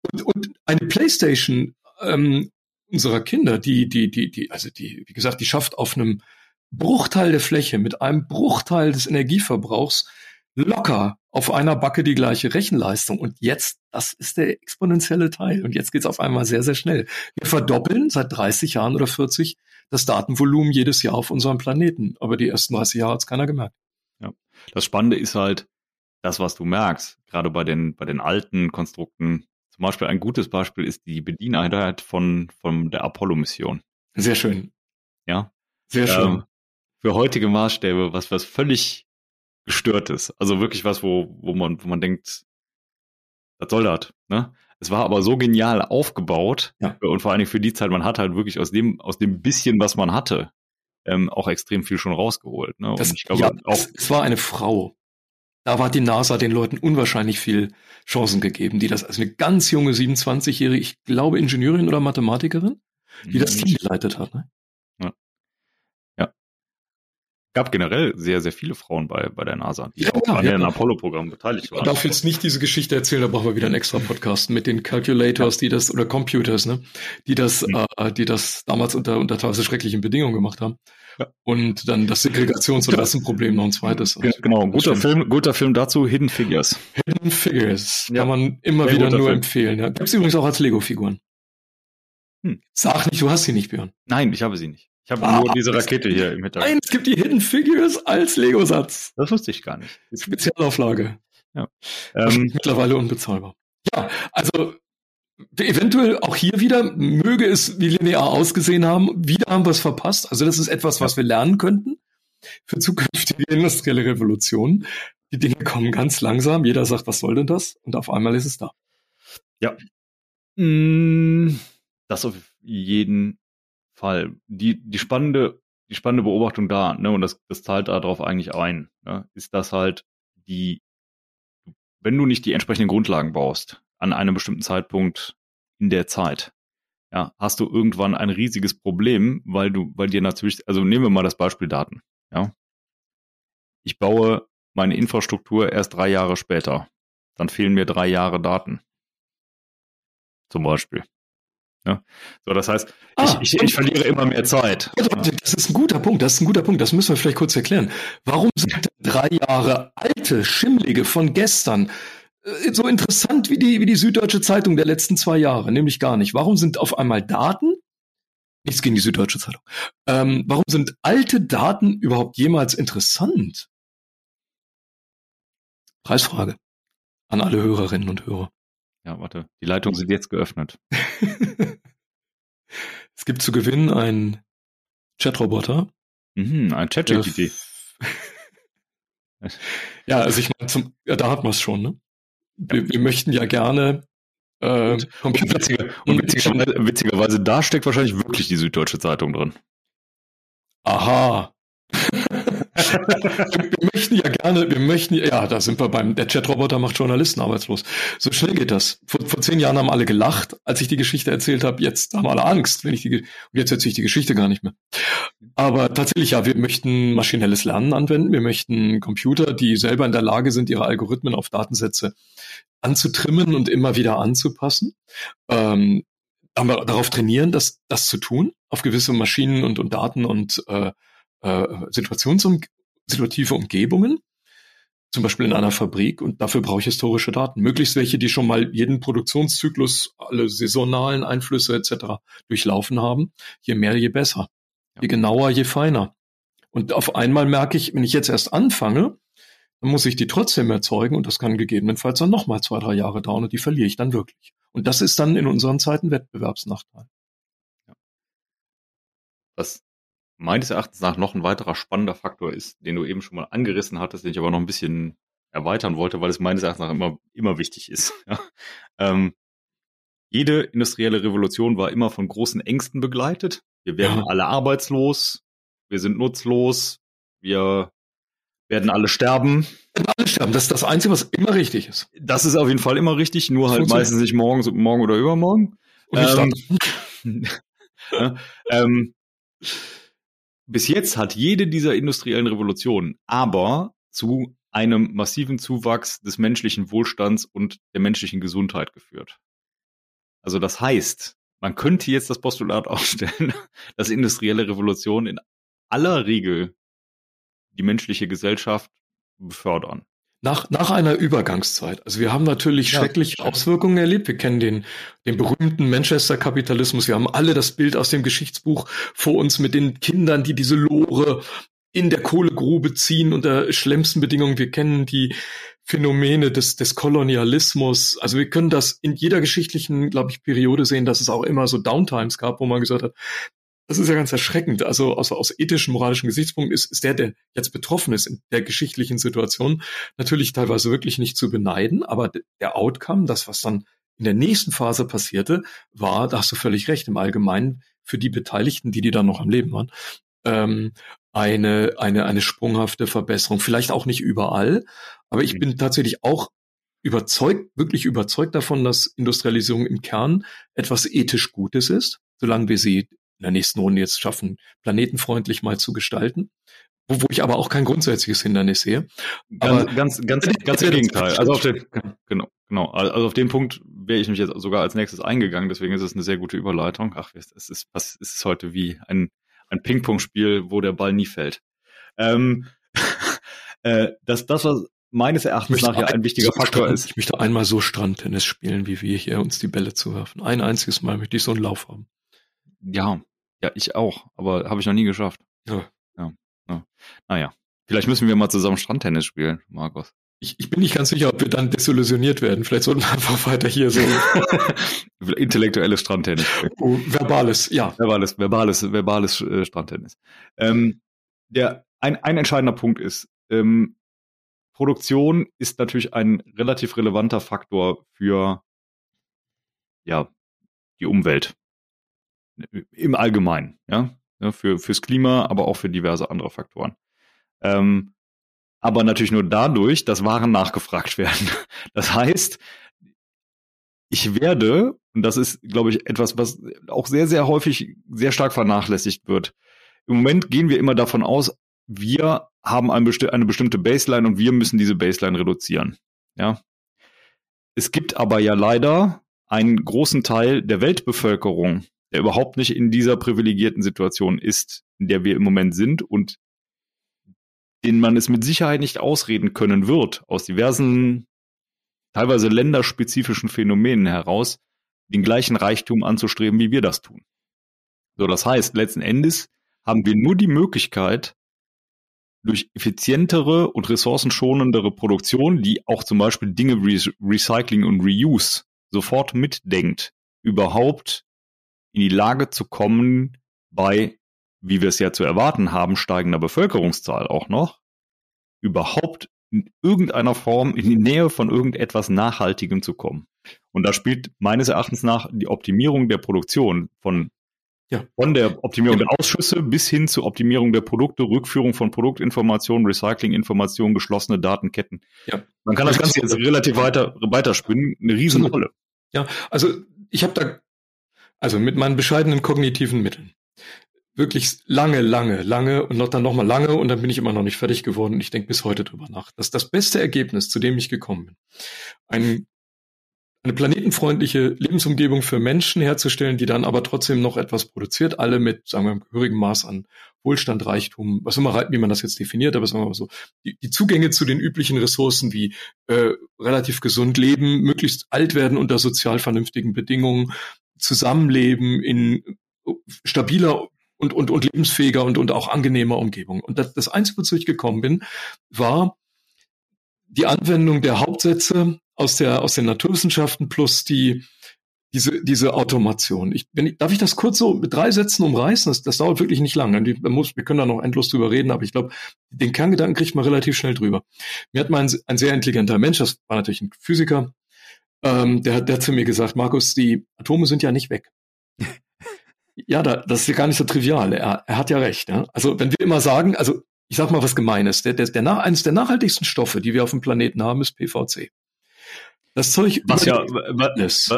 [SPEAKER 3] Und, und eine Playstation ähm, unserer Kinder, die, die, die, die, also die, wie gesagt, die schafft auf einem Bruchteil der Fläche, mit einem Bruchteil des Energieverbrauchs locker auf einer Backe die gleiche Rechenleistung. Und jetzt, das ist der exponentielle Teil. Und jetzt geht's auf einmal sehr, sehr schnell. Wir verdoppeln seit 30 Jahren oder 40 das Datenvolumen jedes Jahr auf unserem Planeten. Aber die ersten 30 Jahre hat's keiner gemerkt.
[SPEAKER 2] Ja. Das Spannende ist halt, das, was du merkst, gerade bei den, bei den alten Konstrukten, zum Beispiel ein gutes Beispiel ist die Bedieneinheit von, von der Apollo-Mission.
[SPEAKER 3] Sehr schön.
[SPEAKER 2] Ja.
[SPEAKER 3] Sehr schön. Ähm,
[SPEAKER 2] für heutige Maßstäbe, was, was völlig gestört ist. Also wirklich was, wo, wo man, wo man denkt, was soll das, ne? Es war aber so genial aufgebaut ja. und vor allen Dingen für die Zeit, man hat halt wirklich aus dem, aus dem bisschen, was man hatte, ähm, auch extrem viel schon rausgeholt. Ne?
[SPEAKER 3] Das, glaube, ja, auch, es war eine Frau. Da war die NASA den Leuten unwahrscheinlich viel Chancen gegeben, die das als eine ganz junge 27-jährige, ich glaube Ingenieurin oder Mathematikerin, die das Team geleitet hat. Ne?
[SPEAKER 2] Gab generell sehr, sehr viele Frauen bei, bei der NASA, die ja, auch ja, an ja. den Apollo-Programmen beteiligt waren.
[SPEAKER 3] Ich darf jetzt nicht diese Geschichte erzählen, da brauchen wir wieder einen extra Podcast mit den Calculators, die das, oder Computers, ne, die das, mhm. äh, die das damals unter, unter teilweise schrecklichen Bedingungen gemacht haben. Ja. Und dann das Segregations- oder Rassenproblem noch ein zweites.
[SPEAKER 2] Ja, genau, guter Film, guter Film dazu, Hidden Figures.
[SPEAKER 3] Hidden Figures, kann man immer wieder nur Film. empfehlen. Ja. Gibt's übrigens auch als Lego-Figuren. Hm. Sag nicht, du hast sie nicht, Björn.
[SPEAKER 2] Nein, ich habe sie nicht. Ich habe ah, nur diese Rakete hier im
[SPEAKER 3] Hintergrund. Nein, es gibt die Hidden Figures als Lego-Satz.
[SPEAKER 2] Das wusste ich gar nicht.
[SPEAKER 3] Spezialauflage. Ja. Ähm, mittlerweile unbezahlbar. Ja, also Eventuell auch hier wieder, möge es wie linear ausgesehen haben, wieder haben wir es verpasst. Also das ist etwas, was wir lernen könnten für zukünftige industrielle Revolutionen. Die Dinge kommen ganz langsam, jeder sagt, was soll denn das? Und auf einmal ist es da.
[SPEAKER 2] Ja. Mm, das auf jeden Fall. Die, die spannende, die spannende Beobachtung da, ne, und das, das zahlt darauf eigentlich ein, ne, ist, dass halt die, wenn du nicht die entsprechenden Grundlagen baust, an einem bestimmten Zeitpunkt in der Zeit. Ja, hast du irgendwann ein riesiges Problem, weil du, weil dir natürlich, also nehmen wir mal das Beispiel Daten. Ja, ich baue meine Infrastruktur erst drei Jahre später. Dann fehlen mir drei Jahre Daten. Zum Beispiel. Ja. So, das heißt, ah, ich, ich, ich, verliere immer mehr Zeit.
[SPEAKER 3] Das ist ein guter Punkt, das ist ein guter Punkt, das müssen wir vielleicht kurz erklären. Warum sind drei Jahre alte, schimmlige von gestern äh, so interessant wie die, wie die Süddeutsche Zeitung der letzten zwei Jahre, nämlich gar nicht. Warum sind auf einmal Daten, nichts gegen die Süddeutsche Zeitung, ähm, warum sind alte Daten überhaupt jemals interessant? Preisfrage an alle Hörerinnen und Hörer.
[SPEAKER 2] Ja, warte, die Leitungen sind jetzt geöffnet.
[SPEAKER 3] es gibt zu gewinnen einen Chatroboter.
[SPEAKER 2] Mhm, ein ChatGPT.
[SPEAKER 3] ja, also ich meine, ja, da hat man es schon, ne? wir, wir möchten ja gerne
[SPEAKER 2] äh, und, und, witziger, und witzigerweise, witzigerweise, da steckt wahrscheinlich wirklich die Süddeutsche Zeitung drin.
[SPEAKER 3] Aha. Wir möchten ja gerne, wir möchten, ja, da sind wir beim, der Chatroboter macht Journalisten arbeitslos. So schnell geht das. Vor, vor zehn Jahren haben alle gelacht, als ich die Geschichte erzählt habe. Jetzt haben alle Angst, wenn ich die, und jetzt erzähle ich die Geschichte gar nicht mehr. Aber tatsächlich, ja, wir möchten maschinelles Lernen anwenden. Wir möchten Computer, die selber in der Lage sind, ihre Algorithmen auf Datensätze anzutrimmen und immer wieder anzupassen. Ähm, darauf trainieren, das, das zu tun, auf gewisse Maschinen und, und Daten und äh, äh, Situationsum situative Umgebungen, zum Beispiel in einer Fabrik, und dafür brauche ich historische Daten. Möglichst welche, die schon mal jeden Produktionszyklus, alle saisonalen Einflüsse etc. durchlaufen haben. Je mehr, je besser. Je genauer, je feiner. Und auf einmal merke ich, wenn ich jetzt erst anfange, dann muss ich die trotzdem erzeugen und das kann gegebenenfalls dann nochmal zwei, drei Jahre dauern und die verliere ich dann wirklich. Und das ist dann in unseren Zeiten Wettbewerbsnachteil. Ja.
[SPEAKER 2] Was meines Erachtens nach noch ein weiterer spannender Faktor ist, den du eben schon mal angerissen hattest, den ich aber noch ein bisschen erweitern wollte, weil es meines Erachtens nach immer, immer wichtig ist. Ja. Ähm, jede industrielle Revolution war immer von großen Ängsten begleitet. Wir werden ja. alle arbeitslos, wir sind nutzlos, wir werden alle sterben.
[SPEAKER 3] Werden alle sterben. Das ist das Einzige, was immer richtig ist.
[SPEAKER 2] Das ist auf jeden Fall immer richtig, nur halt meistens nicht morgen, morgen oder übermorgen. Ähm, ja, ähm, bis jetzt hat jede dieser industriellen Revolutionen aber zu einem massiven Zuwachs des menschlichen Wohlstands und der menschlichen Gesundheit geführt. Also das heißt, man könnte jetzt das Postulat aufstellen, dass industrielle Revolutionen in aller Regel die menschliche Gesellschaft befördern.
[SPEAKER 3] Nach, nach einer Übergangszeit. Also wir haben natürlich ja, schreckliche Auswirkungen erlebt. Wir kennen den, den berühmten Manchester-Kapitalismus. Wir haben alle das Bild aus dem Geschichtsbuch vor uns mit den Kindern, die diese Lore in der Kohlegrube ziehen unter schlimmsten Bedingungen. Wir kennen die Phänomene des, des Kolonialismus. Also wir können das in jeder geschichtlichen, glaube ich, Periode sehen, dass es auch immer so Downtimes gab, wo man gesagt hat, das ist ja ganz erschreckend. Also aus, aus ethischen, moralischen Gesichtspunkten ist, ist der, der jetzt betroffen ist in der geschichtlichen Situation, natürlich teilweise wirklich nicht zu beneiden. Aber der Outcome, das, was dann in der nächsten Phase passierte, war, da hast du völlig recht, im Allgemeinen für die Beteiligten, die, die dann noch am Leben waren, ähm, eine, eine, eine sprunghafte Verbesserung. Vielleicht auch nicht überall, aber ich mhm. bin tatsächlich auch überzeugt, wirklich überzeugt davon, dass Industrialisierung im Kern etwas ethisch Gutes ist, solange wir sie in der nächsten Runde jetzt schaffen, planetenfreundlich mal zu gestalten. Wo, wo ich aber auch kein grundsätzliches Hindernis sehe.
[SPEAKER 2] Aber ganz, ganz, ganz, ganz im Gegenteil. Also auf den, genau, genau. Also auf den Punkt wäre ich mich jetzt sogar als nächstes eingegangen. Deswegen ist es eine sehr gute Überleitung. Ach, es ist, was ist es heute wie ein, ein Ping-Pong-Spiel, wo der Ball nie fällt. Ähm, äh, das, das, was meines Erachtens nach ja ein wichtiger Faktor ist.
[SPEAKER 3] Ich möchte einmal so Strandtennis spielen, wie wir hier uns die Bälle zuwerfen. Ein einziges Mal möchte ich so einen Lauf haben.
[SPEAKER 2] Ja, ja, ich auch, aber habe ich noch nie geschafft. Ja. ja. ja. Naja, vielleicht müssen wir mal zusammen Strandtennis spielen, Markus.
[SPEAKER 3] Ich, ich bin nicht ganz sicher, ob wir dann desillusioniert werden. Vielleicht sollten wir einfach weiter hier so.
[SPEAKER 2] Intellektuelles Strandtennis.
[SPEAKER 3] Oh, verbales, ja.
[SPEAKER 2] Verbales, verbales, verbales äh, Strandtennis. Ähm, der, ein, ein entscheidender Punkt ist, ähm, Produktion ist natürlich ein relativ relevanter Faktor für ja, die Umwelt im Allgemeinen, ja, für, fürs Klima, aber auch für diverse andere Faktoren. Ähm, aber natürlich nur dadurch, dass Waren nachgefragt werden. Das heißt, ich werde, und das ist, glaube ich, etwas, was auch sehr, sehr häufig sehr stark vernachlässigt wird. Im Moment gehen wir immer davon aus, wir haben ein besti eine bestimmte Baseline und wir müssen diese Baseline reduzieren. Ja. Es gibt aber ja leider einen großen Teil der Weltbevölkerung, der überhaupt nicht in dieser privilegierten Situation ist, in der wir im Moment sind und den man es mit Sicherheit nicht ausreden können wird, aus diversen, teilweise länderspezifischen Phänomenen heraus, den gleichen Reichtum anzustreben, wie wir das tun. So, das heißt, letzten Endes haben wir nur die Möglichkeit, durch effizientere und ressourcenschonendere Produktion, die auch zum Beispiel Dinge wie Recycling und Reuse sofort mitdenkt, überhaupt in die Lage zu kommen, bei, wie wir es ja zu erwarten haben, steigender Bevölkerungszahl auch noch, überhaupt in irgendeiner Form in die Nähe von irgendetwas Nachhaltigem zu kommen. Und da spielt meines Erachtens nach die Optimierung der Produktion von ja. Von der Optimierung genau. der Ausschüsse bis hin zur Optimierung der Produkte, Rückführung von Produktinformationen, Recyclinginformationen, geschlossene Datenketten. Ja. Man kann das Ganze jetzt relativ weiter weiterspinnen. Eine Riesenrolle.
[SPEAKER 3] Ja, also ich habe da also mit meinen bescheidenen kognitiven Mitteln. Wirklich lange, lange, lange und noch dann nochmal lange und dann bin ich immer noch nicht fertig geworden. Ich denke bis heute drüber nach. Das ist das beste Ergebnis, zu dem ich gekommen bin. Ein, eine planetenfreundliche Lebensumgebung für Menschen herzustellen, die dann aber trotzdem noch etwas produziert, alle mit, sagen wir, einem gehörigen Maß an Wohlstand, Reichtum, was immer, wie man das jetzt definiert, aber sagen wir mal so, die, die Zugänge zu den üblichen Ressourcen wie äh, relativ gesund leben, möglichst alt werden unter sozial vernünftigen Bedingungen, Zusammenleben in stabiler und, und, und lebensfähiger und, und auch angenehmer Umgebung. Und das, das Einzige, wozu ich gekommen bin, war die Anwendung der Hauptsätze aus, der, aus den Naturwissenschaften plus die, diese, diese Automation. Ich, wenn darf ich das kurz so mit drei Sätzen umreißen? Das, das dauert wirklich nicht lange. Wir, muss, wir können da noch endlos drüber reden, aber ich glaube, den Kerngedanken kriegt man relativ schnell drüber. Mir hat mal ein, ein sehr intelligenter Mensch, das war natürlich ein Physiker, ähm, der, der hat zu mir gesagt, Markus, die Atome sind ja nicht weg. ja, da, das ist ja gar nicht so trivial. Er, er hat ja recht. Ja? Also wenn wir immer sagen, also ich sag mal was Gemeines, der, der, der nach, eines der nachhaltigsten Stoffe, die wir auf dem Planeten haben, ist PVC.
[SPEAKER 2] Das Zeug was ja, was,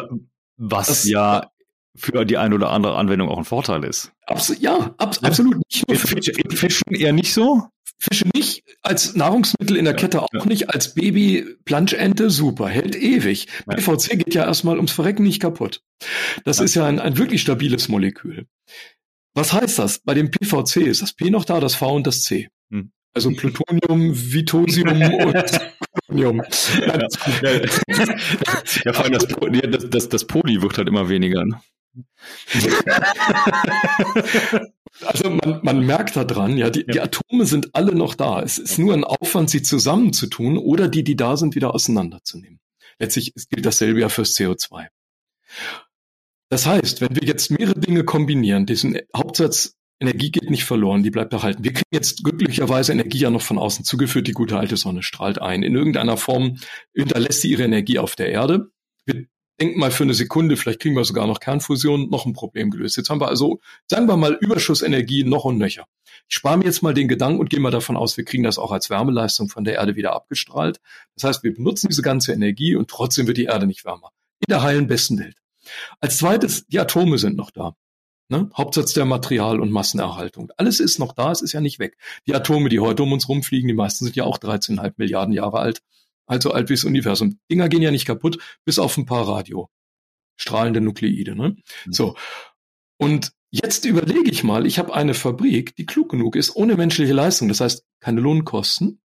[SPEAKER 2] was das, ja für die ein oder andere Anwendung auch ein Vorteil ist.
[SPEAKER 3] Abs ja, abs absolut.
[SPEAKER 2] Nicht nur für Fischen eher nicht so?
[SPEAKER 3] Fische nicht, als Nahrungsmittel in der Kette auch ja. nicht, als Baby Planschente super, hält ewig. Ja. PVC geht ja erstmal ums Verrecken nicht kaputt. Das ja. ist ja ein, ein wirklich stabiles Molekül. Was heißt das? Bei dem PVC ist das P noch da, das V und das C. Hm. Also Plutonium, Vitosium und Plutonium.
[SPEAKER 2] Ja, ja, ja, vor allem das, das, das, das Poly wird halt immer weniger. Ne?
[SPEAKER 3] Also man, man merkt da dran, ja, die, ja. die Atome sind alle noch da. Es ist nur ein Aufwand, sie zusammenzutun oder die, die da sind, wieder auseinanderzunehmen. Letztlich gilt dasselbe ja fürs CO2. Das heißt, wenn wir jetzt mehrere Dinge kombinieren, diesen Hauptsatz Energie geht nicht verloren, die bleibt erhalten. Wir kriegen jetzt glücklicherweise Energie ja noch von außen zugeführt, die gute alte Sonne strahlt ein. In irgendeiner Form hinterlässt sie ihre Energie auf der Erde. Wir denken mal für eine Sekunde, vielleicht kriegen wir sogar noch Kernfusion, noch ein Problem gelöst. Jetzt haben wir also, sagen wir mal, Überschussenergie noch und nöcher. Ich spare mir jetzt mal den Gedanken und gehe mal davon aus, wir kriegen das auch als Wärmeleistung von der Erde wieder abgestrahlt. Das heißt, wir benutzen diese ganze Energie und trotzdem wird die Erde nicht wärmer. In der heilen besten Welt. Als zweites, die Atome sind noch da. Ne? Hauptsatz der Material- und Massenerhaltung. Alles ist noch da, es ist ja nicht weg. Die Atome, die heute um uns rumfliegen, die meisten sind ja auch 13,5 Milliarden Jahre alt. Also alt wie das Universum. Dinger gehen ja nicht kaputt, bis auf ein paar Radio. Strahlende Nukleide. Ne? Mhm. So. Und jetzt überlege ich mal, ich habe eine Fabrik, die klug genug ist, ohne menschliche Leistung. Das heißt, keine Lohnkosten,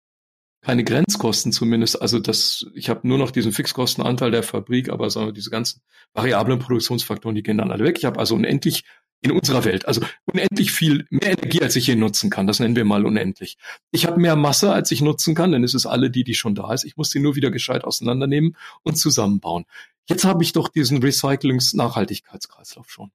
[SPEAKER 3] keine Grenzkosten zumindest. Also das, ich habe nur noch diesen Fixkostenanteil der Fabrik, aber so diese ganzen variablen Produktionsfaktoren, die gehen dann alle weg. Ich habe also unendlich in unserer Welt, also unendlich viel mehr Energie, als ich hier nutzen kann. Das nennen wir mal unendlich. Ich habe mehr Masse, als ich nutzen kann, denn es ist alle die, die schon da ist. Ich muss sie nur wieder gescheit auseinandernehmen und zusammenbauen. Jetzt habe ich doch diesen Recyclings-Nachhaltigkeitskreislauf schon.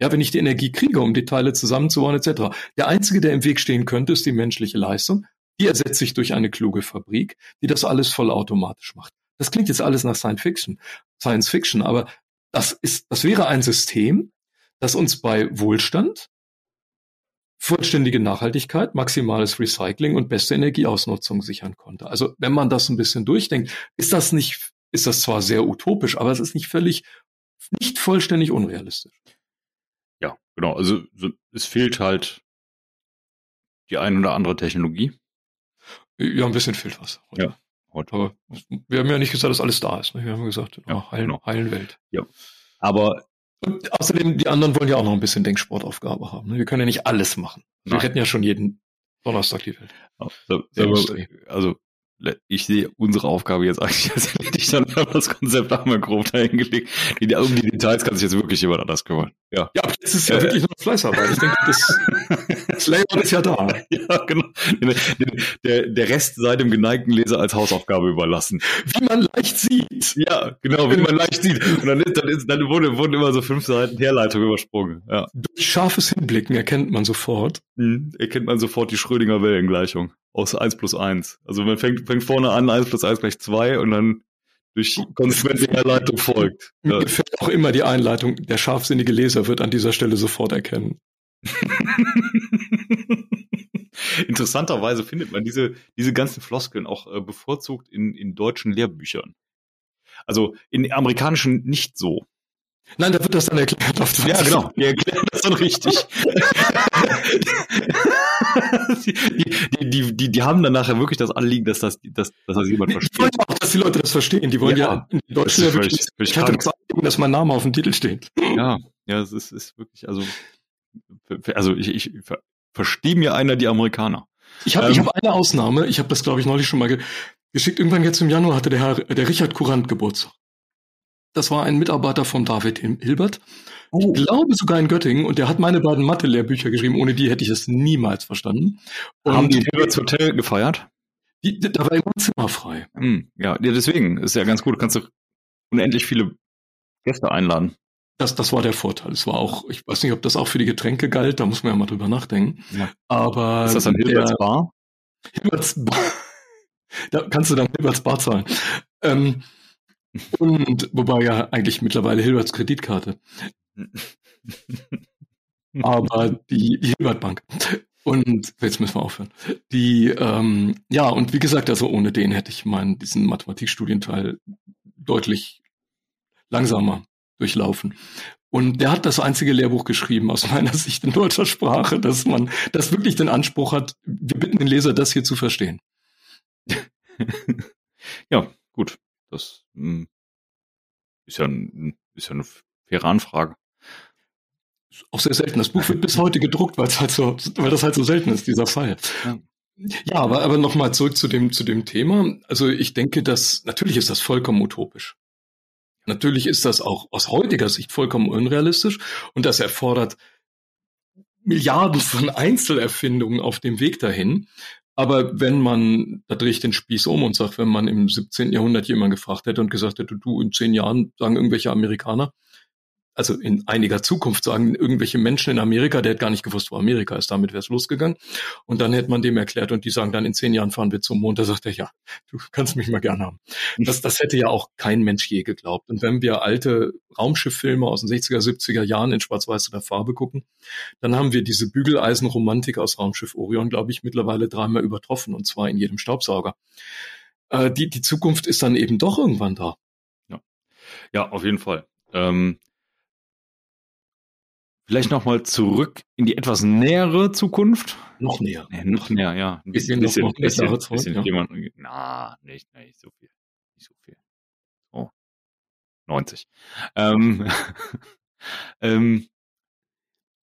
[SPEAKER 3] Ja, wenn ich die Energie kriege, um die Teile zusammenzubauen etc. Der einzige, der im Weg stehen könnte, ist die menschliche Leistung. Die ersetze ich durch eine kluge Fabrik, die das alles vollautomatisch macht. Das klingt jetzt alles nach Science Fiction, Science Fiction, aber das ist, das wäre ein System, das uns bei Wohlstand, vollständige Nachhaltigkeit, maximales Recycling und beste Energieausnutzung sichern konnte. Also wenn man das ein bisschen durchdenkt, ist das nicht, ist das zwar sehr utopisch, aber es ist nicht völlig, nicht vollständig unrealistisch.
[SPEAKER 2] Ja, genau. Also es fehlt halt die ein oder andere Technologie.
[SPEAKER 3] Ja, ein bisschen fehlt was.
[SPEAKER 2] Heute. Ja.
[SPEAKER 3] Heute. Aber wir haben ja nicht gesagt, dass alles da ist. Ne? Wir haben gesagt, ja, oh, heilen, genau. heilen Welt.
[SPEAKER 2] Ja. Aber
[SPEAKER 3] und außerdem, die anderen wollen ja auch noch ein bisschen Denksportaufgabe haben. Ne? Wir können ja nicht alles machen. Wir Nein. retten ja schon jeden Donnerstag die Welt.
[SPEAKER 2] Also, also ich sehe unsere Aufgabe jetzt eigentlich als erledigt, dann haben das Konzept wir grob dahingelegt. Um die Details kann sich jetzt wirklich jemand anders kümmern.
[SPEAKER 3] Ja, ja aber jetzt ist ja äh, wirklich nur Fleißarbeit. Ich denke, das, das Layout ist ja da.
[SPEAKER 2] Ja, genau. Der, der Rest sei dem geneigten Leser als Hausaufgabe überlassen.
[SPEAKER 3] Wie man leicht sieht.
[SPEAKER 2] Ja, genau, wie man leicht sieht. Und dann, ist, dann, ist, dann wurden, wurden immer so fünf Seiten Herleitung übersprungen. Ja.
[SPEAKER 3] Durch scharfes Hinblicken erkennt man sofort.
[SPEAKER 2] Mhm, erkennt man sofort die Schrödinger Wellengleichung aus 1 plus 1. Also man fängt, fängt vorne an, 1 plus 1 gleich 2 und dann durch konsequente Herleitung folgt.
[SPEAKER 3] Mir ja. gefällt auch immer die Einleitung, der scharfsinnige Leser wird an dieser Stelle sofort erkennen.
[SPEAKER 2] Interessanterweise findet man diese, diese ganzen Floskeln auch äh, bevorzugt in, in deutschen Lehrbüchern. Also in amerikanischen nicht so.
[SPEAKER 3] Nein, da wird das dann erklärt.
[SPEAKER 2] Auf ja, genau. Die erklären das dann richtig. die, die, die, die haben dann nachher wirklich das Anliegen, dass das, dass, dass das jemand versteht. Ich wollte
[SPEAKER 3] auch, dass die Leute das verstehen. Die wollen ja, ja in Deutschland wirklich, ich hatte das Anliegen, dass mein Name auf dem Titel steht.
[SPEAKER 2] Ja, ja, es ist, ist wirklich, also, also ich, ich verstehe mir einer die Amerikaner.
[SPEAKER 3] Ich habe ähm, ich hab eine Ausnahme, ich habe das, glaube ich, neulich schon mal ge geschickt. Irgendwann jetzt im Januar hatte der Herr, der Richard Kurant Geburtstag. Das war ein Mitarbeiter von David Hilbert. Oh. Ich glaube sogar in Göttingen. Und der hat meine beiden Mathe-Lehrbücher geschrieben. Ohne die hätte ich es niemals verstanden.
[SPEAKER 2] Und Haben die Hilberts Hotel gefeiert?
[SPEAKER 3] Die, da war immer Zimmer frei.
[SPEAKER 2] Hm, ja, deswegen ist ja ganz gut. Du kannst du unendlich viele Gäste einladen.
[SPEAKER 3] Das, das war der Vorteil. Es war auch, ich weiß nicht, ob das auch für die Getränke galt, da muss man ja mal drüber nachdenken. Ja. Aber.
[SPEAKER 2] Ist das ein Hilberts Bar?
[SPEAKER 3] Hilberts Bar. da kannst du dann Hilberts Bar zahlen. Ähm, und wobei ja eigentlich mittlerweile Hilberts Kreditkarte. Aber die, die Hilbert Bank. Und jetzt müssen wir aufhören. Die, ähm, ja, und wie gesagt, also ohne den hätte ich meinen diesen Mathematikstudienteil deutlich langsamer durchlaufen. Und der hat das einzige Lehrbuch geschrieben aus meiner Sicht in deutscher Sprache, dass man das wirklich den Anspruch hat, wir bitten den Leser, das hier zu verstehen.
[SPEAKER 2] ja, gut. Das mh, hm, ist ja, ein, ist ja eine faire Anfrage.
[SPEAKER 3] Auch sehr selten. Das Buch wird bis heute gedruckt, weil es halt so, weil das halt so selten ist, dieser Fall. Ja. Ja, aber, aber nochmal zurück zu dem, zu dem Thema. Also ich denke, dass, natürlich ist das vollkommen utopisch. Natürlich ist das auch aus heutiger Sicht vollkommen unrealistisch und das erfordert Milliarden von Einzelerfindungen auf dem Weg dahin. Aber wenn man, da drehe ich den Spieß um und sage, wenn man im 17. Jahrhundert jemand gefragt hätte und gesagt hätte, du in zehn Jahren sagen irgendwelche Amerikaner, also in einiger Zukunft sagen irgendwelche Menschen in Amerika, der hätte gar nicht gewusst, wo Amerika ist, damit wäre es losgegangen. Und dann hätte man dem erklärt und die sagen dann, in zehn Jahren fahren wir zum Mond. Da sagt er, ja, du kannst mich mal gern haben. Das, das hätte ja auch kein Mensch je geglaubt. Und wenn wir alte Raumschifffilme aus den 60er, 70er Jahren in Schwarz-Weiß oder Farbe gucken, dann haben wir diese Bügeleisenromantik aus Raumschiff Orion, glaube ich, mittlerweile dreimal übertroffen und zwar in jedem Staubsauger. Äh, die, die Zukunft ist dann eben doch irgendwann da.
[SPEAKER 2] Ja, ja auf jeden Fall. Ähm, Vielleicht nochmal zurück in die etwas nähere Zukunft.
[SPEAKER 3] Noch näher.
[SPEAKER 2] Nee, noch näher, ja.
[SPEAKER 3] Ein bisschen, bisschen, noch, bisschen,
[SPEAKER 2] noch bisschen, bisschen ja. jemand, na, nicht, nicht so viel. Nicht so viel. Oh. 90. Ähm, ähm,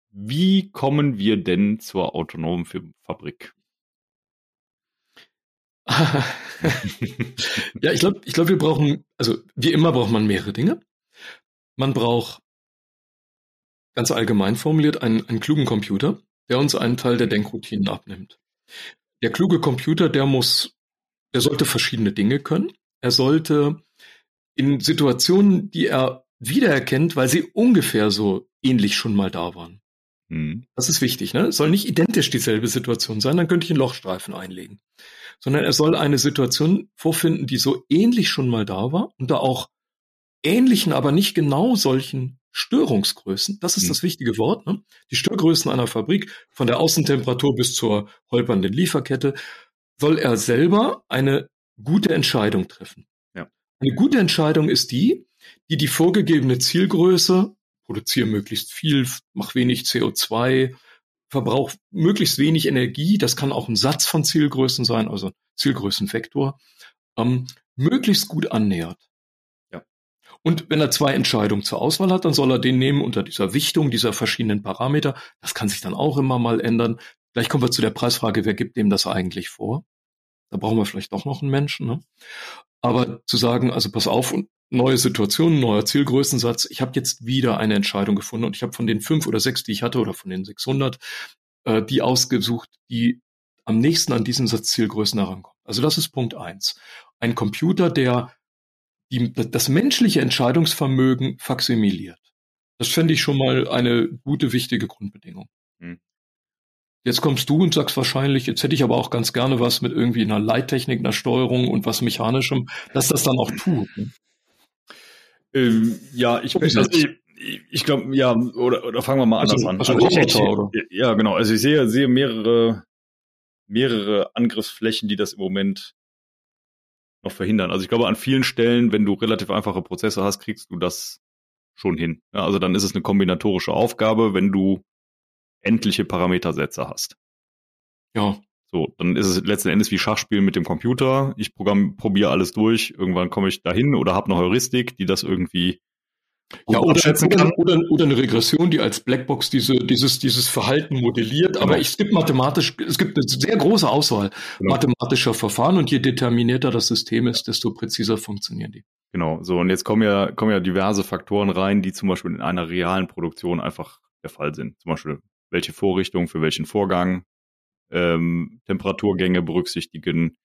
[SPEAKER 2] wie kommen wir denn zur autonomen Fabrik?
[SPEAKER 3] ja, ich glaube, ich glaube, wir brauchen, also wie immer braucht man mehrere Dinge. Man braucht ganz allgemein formuliert, einen, einen klugen Computer, der uns einen Teil der Denkroutinen abnimmt. Der kluge Computer, der muss, der sollte verschiedene Dinge können. Er sollte in Situationen, die er wiedererkennt, weil sie ungefähr so ähnlich schon mal da waren. Mhm. Das ist wichtig, ne? Es soll nicht identisch dieselbe Situation sein, dann könnte ich einen Lochstreifen einlegen. Sondern er soll eine Situation vorfinden, die so ähnlich schon mal da war und da auch ähnlichen, aber nicht genau solchen Störungsgrößen, das ist mhm. das wichtige Wort, ne? die Störgrößen einer Fabrik, von der Außentemperatur bis zur holpernden Lieferkette, soll er selber eine gute Entscheidung treffen. Ja. Eine gute Entscheidung ist die, die die vorgegebene Zielgröße, produziere möglichst viel, mach wenig CO2, verbrauch möglichst wenig Energie, das kann auch ein Satz von Zielgrößen sein, also Zielgrößenvektor, ähm, möglichst gut annähert. Und wenn er zwei Entscheidungen zur Auswahl hat, dann soll er den nehmen unter dieser Wichtung dieser verschiedenen Parameter. Das kann sich dann auch immer mal ändern. Gleich kommen wir zu der Preisfrage, wer gibt dem das eigentlich vor? Da brauchen wir vielleicht doch noch einen Menschen. Ne? Aber zu sagen, also pass auf, neue Situation, neuer Zielgrößensatz. Ich habe jetzt wieder eine Entscheidung gefunden und ich habe von den fünf oder sechs, die ich hatte, oder von den 600, äh, die ausgesucht, die am nächsten an diesen Satz Zielgrößen herankommen. Also das ist Punkt eins. Ein Computer, der die, das menschliche Entscheidungsvermögen faksimiliert. Das fände ich schon mal eine gute, wichtige Grundbedingung. Hm. Jetzt kommst du und sagst wahrscheinlich, jetzt hätte ich aber auch ganz gerne was mit irgendwie einer Leittechnik, einer Steuerung und was Mechanischem, dass das dann auch tut. Ne?
[SPEAKER 2] Ähm, ja, ich, also, ich, ich glaube, ja, oder, oder fangen wir mal anders also, an. Also, also ich, oder? Ja, genau. Also ich sehe, sehe mehrere, mehrere Angriffsflächen, die das im Moment noch verhindern. Also ich glaube, an vielen Stellen, wenn du relativ einfache Prozesse hast, kriegst du das schon hin. Ja, also dann ist es eine kombinatorische Aufgabe, wenn du endliche Parametersätze hast.
[SPEAKER 3] Ja.
[SPEAKER 2] So, dann ist es letzten Endes wie Schachspielen mit dem Computer. Ich probiere alles durch, irgendwann komme ich dahin oder habe eine Heuristik, die das irgendwie
[SPEAKER 3] ja, oder, oder, oder, oder, eine Regression, die als Blackbox diese, dieses, dieses Verhalten modelliert. Genau. Aber es gibt mathematisch, es gibt eine sehr große Auswahl genau. mathematischer Verfahren und je determinierter das System ist, desto präziser funktionieren die.
[SPEAKER 2] Genau, so und jetzt kommen ja, kommen ja diverse Faktoren rein, die zum Beispiel in einer realen Produktion einfach der Fall sind. Zum Beispiel, welche Vorrichtung für welchen Vorgang, ähm, Temperaturgänge berücksichtigen,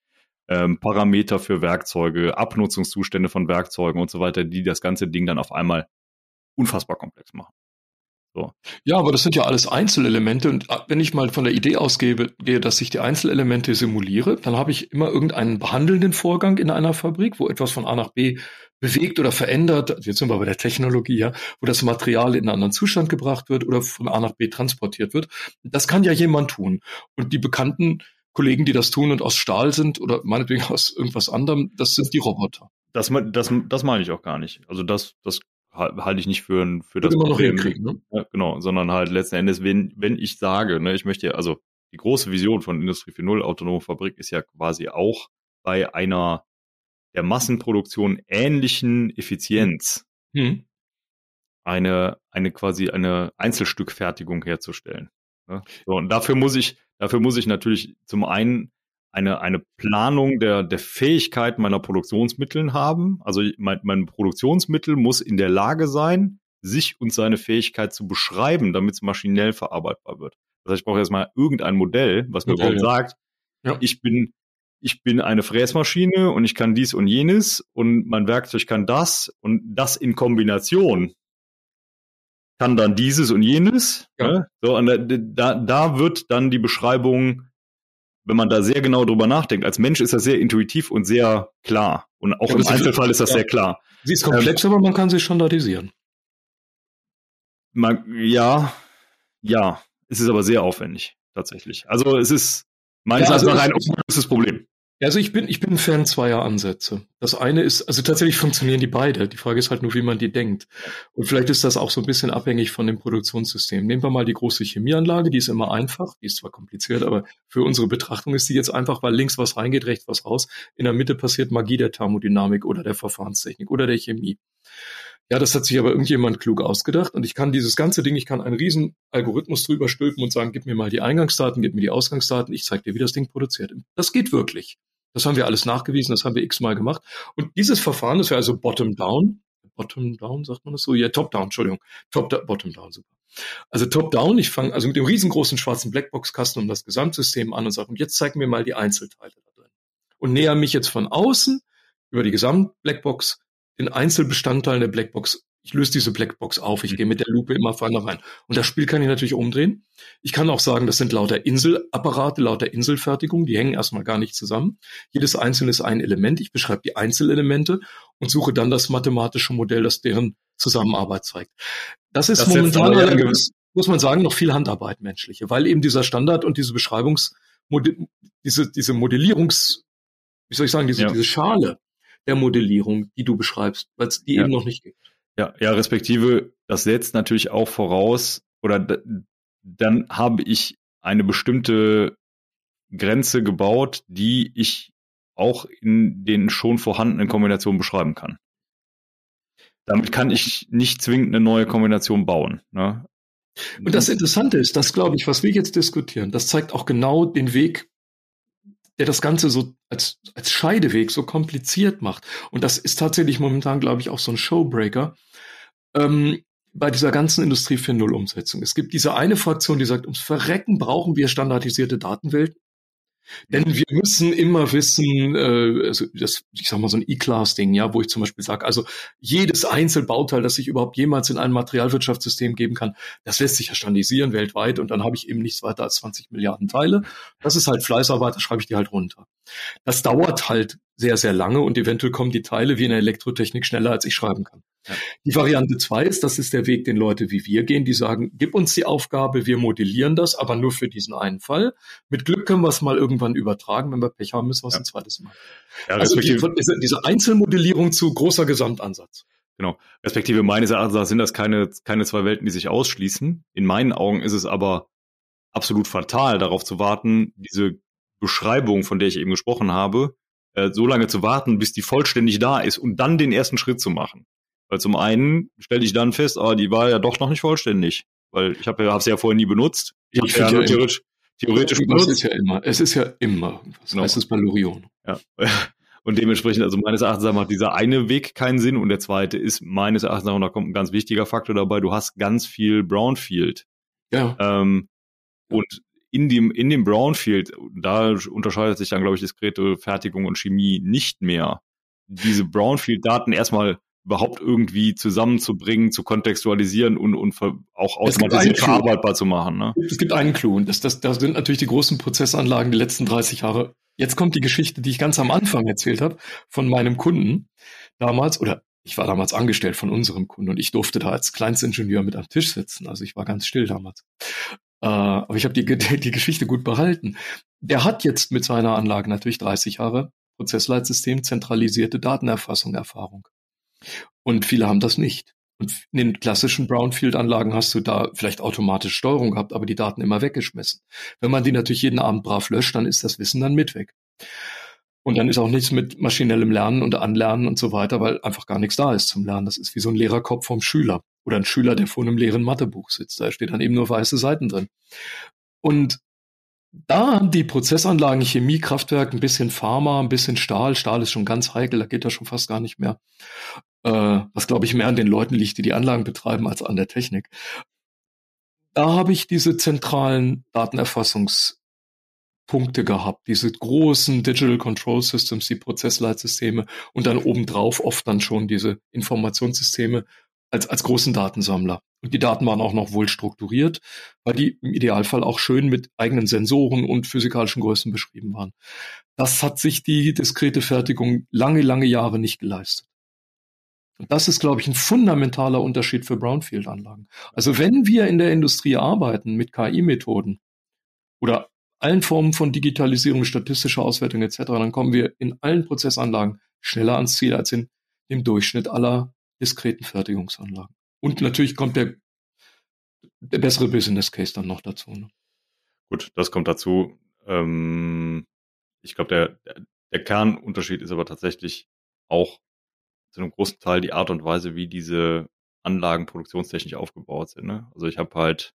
[SPEAKER 2] ähm, Parameter für Werkzeuge, Abnutzungszustände von Werkzeugen und so weiter, die das ganze Ding dann auf einmal unfassbar komplex machen.
[SPEAKER 3] So. Ja, aber das sind ja alles Einzelelemente und äh, wenn ich mal von der Idee ausgehe, dass ich die Einzelelemente simuliere, dann habe ich immer irgendeinen behandelnden Vorgang in einer Fabrik, wo etwas von A nach B bewegt oder verändert, jetzt sind wir bei der Technologie, ja, wo das Material in einen anderen Zustand gebracht wird oder von A nach B transportiert wird. Das kann ja jemand tun. Und die bekannten Kollegen, die das tun und aus Stahl sind oder meinetwegen aus irgendwas anderem, das sind die Roboter.
[SPEAKER 2] Das, das, das meine ich auch gar nicht. Also das, das halte ich nicht für, ein, für
[SPEAKER 3] das immer. Noch hinkriegen, ne?
[SPEAKER 2] ja, genau, sondern halt letzten Endes, wenn, wenn ich sage, ne, ich möchte, also die große Vision von Industrie 4.0 autonome Fabrik ist ja quasi auch bei einer der Massenproduktion ähnlichen Effizienz. Hm. eine, eine quasi eine Einzelstückfertigung herzustellen. Ne? So, und dafür muss ich, dafür muss ich natürlich zum einen eine, eine Planung der, der Fähigkeit meiner Produktionsmittel haben. Also mein, mein Produktionsmittel muss in der Lage sein, sich und seine Fähigkeit zu beschreiben, damit es maschinell verarbeitbar wird. Das heißt, ich brauche erstmal irgendein Modell, was mir ja. sagt, ja. ich bin ich bin eine Fräsmaschine und ich kann dies und jenes und mein Werkzeug kann das und das in Kombination kann dann dieses und jenes. Ja. Ne? So, und da, da wird dann die Beschreibung, wenn man da sehr genau drüber nachdenkt, als Mensch ist das sehr intuitiv und sehr klar. Und auch ja, im Einzelfall ist das ja. sehr klar.
[SPEAKER 3] Sie ist komplex, ähm, aber man kann sie standardisieren.
[SPEAKER 2] Man, ja, ja. Es ist aber sehr aufwendig, tatsächlich. Also es ist meines Erachtens ja, also ein ungelöstes Problem.
[SPEAKER 3] Also ich bin, ich bin ein Fan zweier Ansätze. Das eine ist, also tatsächlich funktionieren die beide. Die Frage ist halt nur, wie man die denkt. Und vielleicht ist das auch so ein bisschen abhängig von dem Produktionssystem. Nehmen wir mal die große Chemieanlage, die ist immer einfach, die ist zwar kompliziert, aber für unsere Betrachtung ist die jetzt einfach, weil links was reingeht, rechts was raus. In der Mitte passiert Magie der Thermodynamik oder der Verfahrenstechnik oder der Chemie. Ja, das hat sich aber irgendjemand klug ausgedacht und ich kann dieses ganze Ding, ich kann einen riesen Algorithmus drüber stülpen und sagen, gib mir mal die Eingangsdaten, gib mir die Ausgangsdaten, ich zeige dir, wie das Ding produziert. Das geht wirklich. Das haben wir alles nachgewiesen, das haben wir x-mal gemacht. Und dieses Verfahren ist ja also bottom-down. Bottom-down, sagt man das so? Ja, top-down, Entschuldigung. Top-bottom-down, super. Also top-down, ich fange also mit dem riesengroßen schwarzen Blackbox-Kasten um das Gesamtsystem an und sage, und jetzt zeig mir mal die Einzelteile da drin. Und näher mich jetzt von außen über die Gesamt-Blackbox den Einzelbestandteilen der Blackbox ich löse diese Blackbox auf, ich mhm. gehe mit der Lupe immer vorne rein. Und das Spiel kann ich natürlich umdrehen. Ich kann auch sagen, das sind lauter Inselapparate, lauter Inselfertigung, die hängen erstmal gar nicht zusammen. Jedes einzelne ist ein Element. Ich beschreibe die Einzelelemente und suche dann das mathematische Modell, das deren Zusammenarbeit zeigt. Das ist das momentan allerdings, muss man sagen, noch viel Handarbeit menschliche, weil eben dieser Standard und diese Beschreibungs, diese, diese Modellierungs, wie soll ich sagen, diese, ja. diese Schale der Modellierung, die du beschreibst, weil es die ja. eben noch nicht gibt.
[SPEAKER 2] Ja, ja, respektive, das setzt natürlich auch voraus, oder dann habe ich eine bestimmte Grenze gebaut, die ich auch in den schon vorhandenen Kombinationen beschreiben kann. Damit kann ich nicht zwingend eine neue Kombination bauen. Ne?
[SPEAKER 3] Und das Interessante ist, das glaube ich, was wir jetzt diskutieren, das zeigt auch genau den Weg, der das Ganze so als, als Scheideweg so kompliziert macht. Und das ist tatsächlich momentan, glaube ich, auch so ein Showbreaker, ähm, bei dieser ganzen Industrie 4.0 Umsetzung. Es gibt diese eine Fraktion, die sagt, ums Verrecken brauchen wir standardisierte Datenwelten. Denn wir müssen immer wissen, äh, also das, ich sag mal so ein E-Class-Ding, ja, wo ich zum Beispiel sage, also jedes Einzelbauteil, das ich überhaupt jemals in ein Materialwirtschaftssystem geben kann, das lässt sich ja standardisieren weltweit und dann habe ich eben nichts weiter als 20 Milliarden Teile. Das ist halt Fleißarbeit, da schreibe ich die halt runter. Das dauert halt sehr, sehr lange und eventuell kommen die Teile wie in der Elektrotechnik schneller, als ich schreiben kann. Die Variante zwei ist, das ist der Weg, den Leute wie wir gehen, die sagen, gib uns die Aufgabe, wir modellieren das, aber nur für diesen einen Fall. Mit Glück können wir es mal irgendwann übertragen. Wenn wir Pech haben, müssen wir es ja. ein zweites Mal. Ja, also die, diese Einzelmodellierung zu großer Gesamtansatz.
[SPEAKER 2] Genau. Respektive meines Erachtens sind das keine, keine zwei Welten, die sich ausschließen. In meinen Augen ist es aber absolut fatal, darauf zu warten, diese Beschreibung, von der ich eben gesprochen habe, äh, so lange zu warten, bis die vollständig da ist und dann den ersten Schritt zu machen. Weil zum einen stelle ich dann fest, ah, die war ja doch noch nicht vollständig, weil ich habe ja, sie ja vorher nie benutzt.
[SPEAKER 3] Ich, ich ja, ja theoretisch, theoretisch benutzt. Es ist ja immer, es ist ja immer, was genau. heißt es bei Lorion?
[SPEAKER 2] Ja. Und dementsprechend, also meines Erachtens macht dieser eine Weg keinen Sinn und der zweite ist meines Erachtens, und da kommt ein ganz wichtiger Faktor dabei, du hast ganz viel Brownfield. Ja. Ähm, und in dem, in dem Brownfield, da unterscheidet sich dann, glaube ich, diskrete Fertigung und Chemie nicht mehr, diese Brownfield-Daten erstmal überhaupt irgendwie zusammenzubringen, zu kontextualisieren und, und auch automatisiert verarbeitbar zu machen. Ne?
[SPEAKER 3] Es gibt einen Clou und das, das, das sind natürlich die großen Prozessanlagen die letzten 30 Jahre. Jetzt kommt die Geschichte, die ich ganz am Anfang erzählt habe, von meinem Kunden damals, oder ich war damals angestellt von unserem Kunden und ich durfte da als Kleinstingenieur mit am Tisch sitzen. Also ich war ganz still damals. Äh, aber ich habe die, die Geschichte gut behalten. Der hat jetzt mit seiner Anlage natürlich 30 Jahre Prozessleitsystem, zentralisierte Datenerfassung, Erfahrung. Und viele haben das nicht. Und in den klassischen Brownfield-Anlagen hast du da vielleicht automatische Steuerung gehabt, aber die Daten immer weggeschmissen. Wenn man die natürlich jeden Abend brav löscht, dann ist das Wissen dann mit weg. Und dann ist auch nichts mit maschinellem Lernen und Anlernen und so weiter, weil einfach gar nichts da ist zum Lernen. Das ist wie so ein Lehrerkopf vom Schüler. Oder ein Schüler, der vor einem leeren Mathebuch sitzt. Da steht dann eben nur weiße Seiten drin. Und da die Prozessanlagen Chemie, Kraftwerk, ein bisschen Pharma, ein bisschen Stahl. Stahl ist schon ganz heikel, da geht das schon fast gar nicht mehr. Äh, was, glaube ich, mehr an den Leuten liegt, die die Anlagen betreiben, als an der Technik. Da habe ich diese zentralen Datenerfassungspunkte gehabt, diese großen Digital Control Systems, die Prozessleitsysteme und dann obendrauf oft dann schon diese Informationssysteme als, als großen Datensammler. Und die Daten waren auch noch wohl strukturiert, weil die im Idealfall auch schön mit eigenen Sensoren und physikalischen Größen beschrieben waren. Das hat sich die diskrete Fertigung lange, lange Jahre nicht geleistet. Und das ist, glaube ich, ein fundamentaler Unterschied für Brownfield-Anlagen. Also wenn wir in der Industrie arbeiten mit KI-Methoden oder allen Formen von Digitalisierung, statistischer Auswertung etc., dann kommen wir in allen Prozessanlagen schneller ans Ziel als in dem Durchschnitt aller diskreten Fertigungsanlagen. Und natürlich kommt der, der bessere Business Case dann noch dazu. Ne?
[SPEAKER 2] Gut, das kommt dazu. Ähm, ich glaube, der, der Kernunterschied ist aber tatsächlich auch zu einem großen Teil die Art und Weise, wie diese Anlagen produktionstechnisch aufgebaut sind. Ne? Also ich habe halt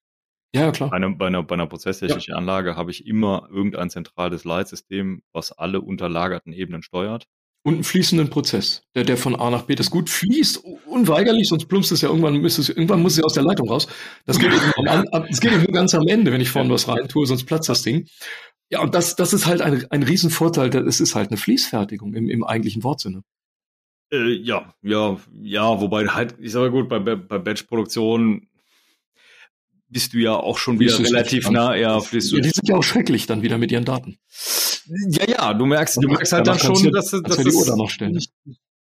[SPEAKER 3] ja, klar.
[SPEAKER 2] Bei, einer, bei, einer, bei einer prozesstechnischen ja. Anlage habe ich immer irgendein zentrales Leitsystem, was alle unterlagerten Ebenen steuert
[SPEAKER 3] und einen fließenden Prozess, der, der von A nach B das gut fließt, unweigerlich, sonst plumpst es ja irgendwann, muss es, irgendwann muss es ja aus der Leitung raus. Das geht eben, am, das geht eben ganz am Ende, wenn ich vorne was rein tue, sonst platzt das Ding. Ja, und das, das ist halt ein, ein Riesenvorteil, es ist halt eine Fließfertigung im, im eigentlichen Wortsinne.
[SPEAKER 2] Äh, ja, ja, ja, wobei halt, ich sage gut, bei, bei Batch-Produktion bist du ja auch schon wieder relativ nah, ja,
[SPEAKER 3] fließt du. Ja, die sind ja auch schrecklich dann wieder mit ihren Daten.
[SPEAKER 2] Ja, ja, du merkst, du merkst halt dann schon,
[SPEAKER 3] du, dass, dass das die Uhr da noch stellen. Nicht,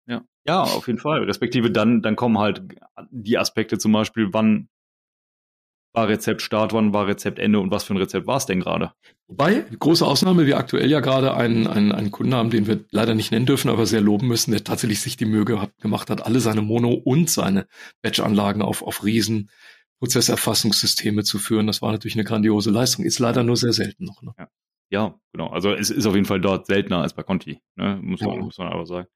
[SPEAKER 2] ja. ja, auf jeden Fall. Respektive dann, dann kommen halt die Aspekte zum Beispiel, wann war Rezept Start, wann war Rezept Ende und was für ein Rezept war es denn gerade?
[SPEAKER 3] Wobei, große Ausnahme, wir aktuell ja gerade einen, einen, einen Kunden haben, den wir leider nicht nennen dürfen, aber sehr loben müssen, der tatsächlich sich die Mühe gemacht hat, alle seine Mono- und seine Batch-Anlagen auf, auf riesen Prozesserfassungssysteme zu führen. Das war natürlich eine grandiose Leistung. Ist leider nur sehr selten noch. Ne?
[SPEAKER 2] Ja. Ja. genau. Also es ist auf jeden Fall dort seltener als bei Conti, ne? muss, man, ja. muss man aber sagen.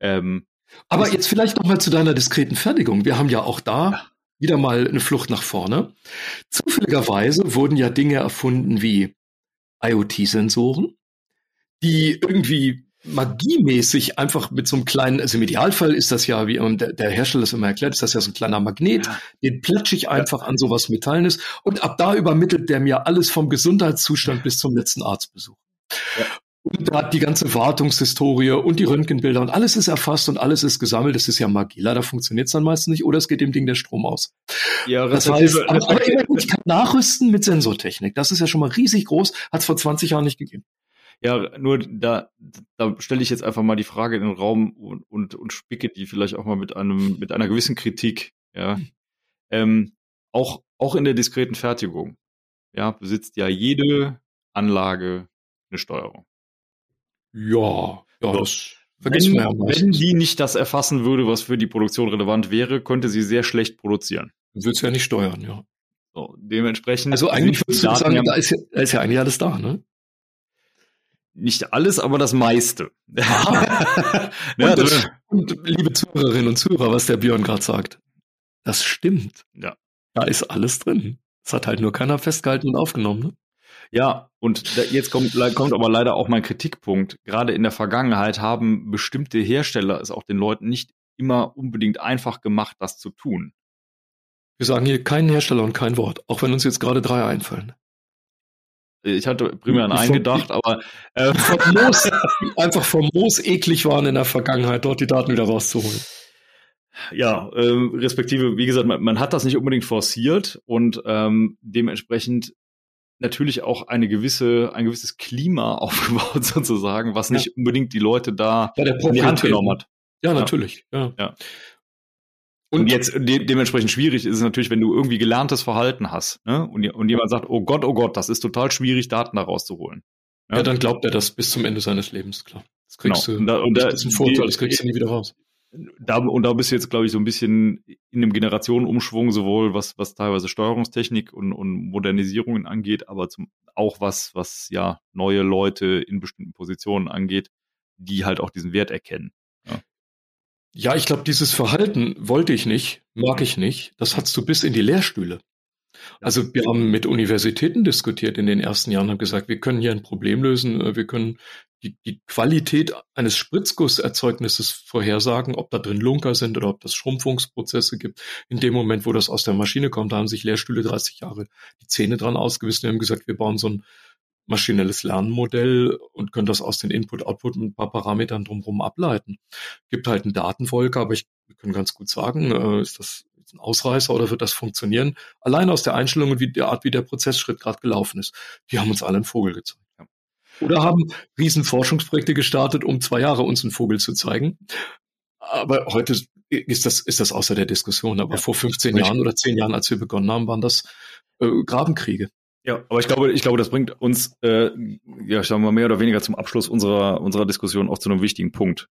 [SPEAKER 3] Ähm, aber jetzt vielleicht noch mal zu deiner diskreten Fertigung. Wir haben ja auch da wieder mal eine Flucht nach vorne. Zufälligerweise wurden ja Dinge erfunden wie IoT-Sensoren, die irgendwie magiemäßig einfach mit so einem kleinen, also im Idealfall ist das ja, wie der, der Hersteller es immer erklärt, ist das ja so ein kleiner Magnet, ja. den platsche ich einfach an sowas Metallenes und ab da übermittelt der mir alles vom Gesundheitszustand bis zum letzten Arztbesuch. Ja. Und da hat die ganze Wartungshistorie und die Röntgenbilder und alles ist erfasst und alles ist gesammelt. Das ist ja Magie. Leider funktioniert es dann meistens nicht oder es geht dem Ding der Strom aus. Ja, das heißt, aber, aber ich kann nachrüsten mit Sensortechnik. Das ist ja schon mal riesig groß, hat es vor 20 Jahren nicht gegeben.
[SPEAKER 2] Ja, nur da, da stelle ich jetzt einfach mal die Frage in den Raum und, und, und spicke die vielleicht auch mal mit einem, mit einer gewissen Kritik, ja. Hm. Ähm, auch, auch in der diskreten Fertigung, ja, besitzt ja jede Anlage eine Steuerung.
[SPEAKER 3] Ja, ja,
[SPEAKER 2] das wenn, ja wenn die nicht das erfassen würde, was für die Produktion relevant wäre, könnte sie sehr schlecht produzieren.
[SPEAKER 3] Würde sie ja nicht steuern, ja.
[SPEAKER 2] So, dementsprechend.
[SPEAKER 3] Also eigentlich würdest du sagen, da ist, ja, da ist ja eigentlich alles da, ne?
[SPEAKER 2] Nicht alles, aber das meiste.
[SPEAKER 3] ja, und, also, und, liebe Zuhörerinnen und Zuhörer, was der Björn gerade sagt, das stimmt.
[SPEAKER 2] Ja.
[SPEAKER 3] Da ist alles drin. Das hat halt nur keiner festgehalten und aufgenommen. Ne?
[SPEAKER 2] Ja, und da, jetzt kommt, kommt aber leider auch mein Kritikpunkt. Gerade in der Vergangenheit haben bestimmte Hersteller es auch den Leuten nicht immer unbedingt einfach gemacht, das zu tun.
[SPEAKER 3] Wir sagen hier keinen Hersteller und kein Wort, auch wenn uns jetzt gerade drei einfallen.
[SPEAKER 2] Ich hatte primär an einen gedacht, aber
[SPEAKER 3] äh, Moos, einfach vom Moos eklig waren in der Vergangenheit, dort die Daten wieder rauszuholen.
[SPEAKER 2] Ja, ähm, respektive, wie gesagt, man, man, hat das nicht unbedingt forciert und ähm, dementsprechend natürlich auch eine gewisse, ein gewisses Klima aufgebaut sozusagen, was nicht unbedingt die Leute da
[SPEAKER 3] ja,
[SPEAKER 2] in die Hand genommen hat.
[SPEAKER 3] Ja, natürlich.
[SPEAKER 2] Ja. ja. Und jetzt de dementsprechend schwierig ist es natürlich, wenn du irgendwie gelerntes Verhalten hast ne? und, und jemand sagt, oh Gott, oh Gott, das ist total schwierig, Daten da rauszuholen.
[SPEAKER 3] Ja? ja, dann glaubt er das bis zum Ende seines Lebens, klar.
[SPEAKER 2] Das kriegst genau.
[SPEAKER 3] du, und da, und das ist ein Vorteil, das kriegst du nie wieder raus.
[SPEAKER 2] Da, und da bist du jetzt, glaube ich, so ein bisschen in einem Generationenumschwung, sowohl was, was teilweise Steuerungstechnik und, und Modernisierungen angeht, aber zum, auch was, was ja neue Leute in bestimmten Positionen angeht, die halt auch diesen Wert erkennen. Ja.
[SPEAKER 3] Ich glaube, dieses Verhalten wollte ich nicht, mag ich nicht. Das hat's du bis in die Lehrstühle. Also wir haben mit Universitäten diskutiert in den ersten Jahren, haben gesagt, wir können hier ein Problem lösen, äh, wir können die, die Qualität eines Spritzgusserzeugnisses vorhersagen, ob da drin Lunker sind oder ob das Schrumpfungsprozesse gibt. In dem Moment, wo das aus der Maschine kommt, da haben sich Lehrstühle 30 Jahre die Zähne dran ausgewissen und haben gesagt, wir bauen so ein maschinelles Lernmodell und können das aus den Input-Output und ein paar Parametern drumherum ableiten. Gibt halt einen Datenwolke, aber ich, wir können ganz gut sagen, äh, ist das ein Ausreißer oder wird das funktionieren? Allein aus der Einstellung und wie der Art, wie der Prozessschritt gerade gelaufen ist. Die haben uns alle einen Vogel gezeigt. Oder haben riesen Forschungsprojekte gestartet, um zwei Jahre uns einen Vogel zu zeigen. Aber heute ist das, ist das außer der Diskussion. Aber ja. vor 15 Jahren oder 10 Jahren, als wir begonnen haben, waren das äh, Grabenkriege.
[SPEAKER 2] Ja, aber ich glaube, ich glaube, das bringt uns, äh, ja, sagen wir mehr oder weniger zum Abschluss unserer unserer Diskussion auch zu einem wichtigen Punkt.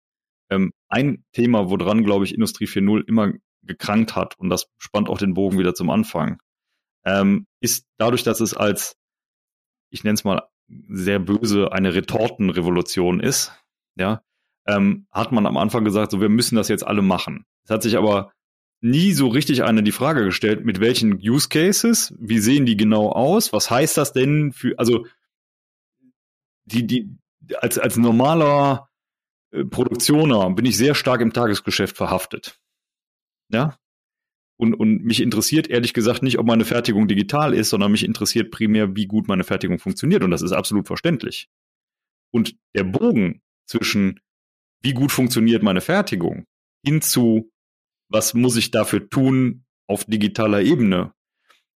[SPEAKER 2] Ähm, ein Thema, woran, glaube ich, Industrie 4.0 immer gekrankt hat, und das spannt auch den Bogen wieder zum Anfang, ähm, ist dadurch, dass es als, ich nenne es mal sehr böse, eine Retortenrevolution ist, ja, ähm, hat man am Anfang gesagt, so wir müssen das jetzt alle machen. Es hat sich aber nie so richtig eine die Frage gestellt, mit welchen Use Cases, wie sehen die genau aus, was heißt das denn für, also die, die, als, als normaler äh, Produktioner bin ich sehr stark im Tagesgeschäft verhaftet. Ja. Und, und mich interessiert ehrlich gesagt nicht, ob meine Fertigung digital ist, sondern mich interessiert primär, wie gut meine Fertigung funktioniert. Und das ist absolut verständlich. Und der Bogen zwischen, wie gut funktioniert meine Fertigung, hinzu, was muss ich dafür tun auf digitaler Ebene.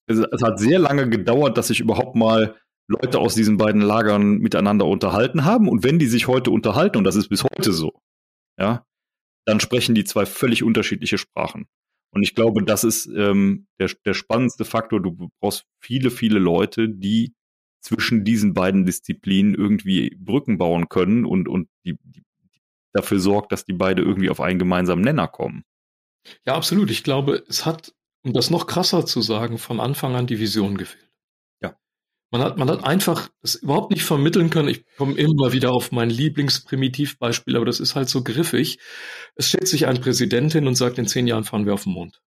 [SPEAKER 2] Es, es hat sehr lange gedauert, dass sich überhaupt mal Leute aus diesen beiden Lagern miteinander unterhalten haben. Und wenn die sich heute unterhalten, und das ist bis heute so, ja, dann sprechen die zwei völlig unterschiedliche Sprachen. Und ich glaube, das ist ähm, der, der spannendste Faktor. Du brauchst viele, viele Leute, die zwischen diesen beiden Disziplinen irgendwie Brücken bauen können und, und die, die dafür sorgt, dass die beide irgendwie auf einen gemeinsamen Nenner kommen.
[SPEAKER 3] Ja, absolut. Ich glaube, es hat, um das noch krasser zu sagen, von Anfang an die Vision gefehlt.
[SPEAKER 2] Ja.
[SPEAKER 3] Man hat, man hat einfach das überhaupt nicht vermitteln können. Ich komme immer wieder auf mein Lieblingsprimitivbeispiel, aber das ist halt so griffig. Es stellt sich ein Präsident hin und sagt, in zehn Jahren fahren wir auf den Mond.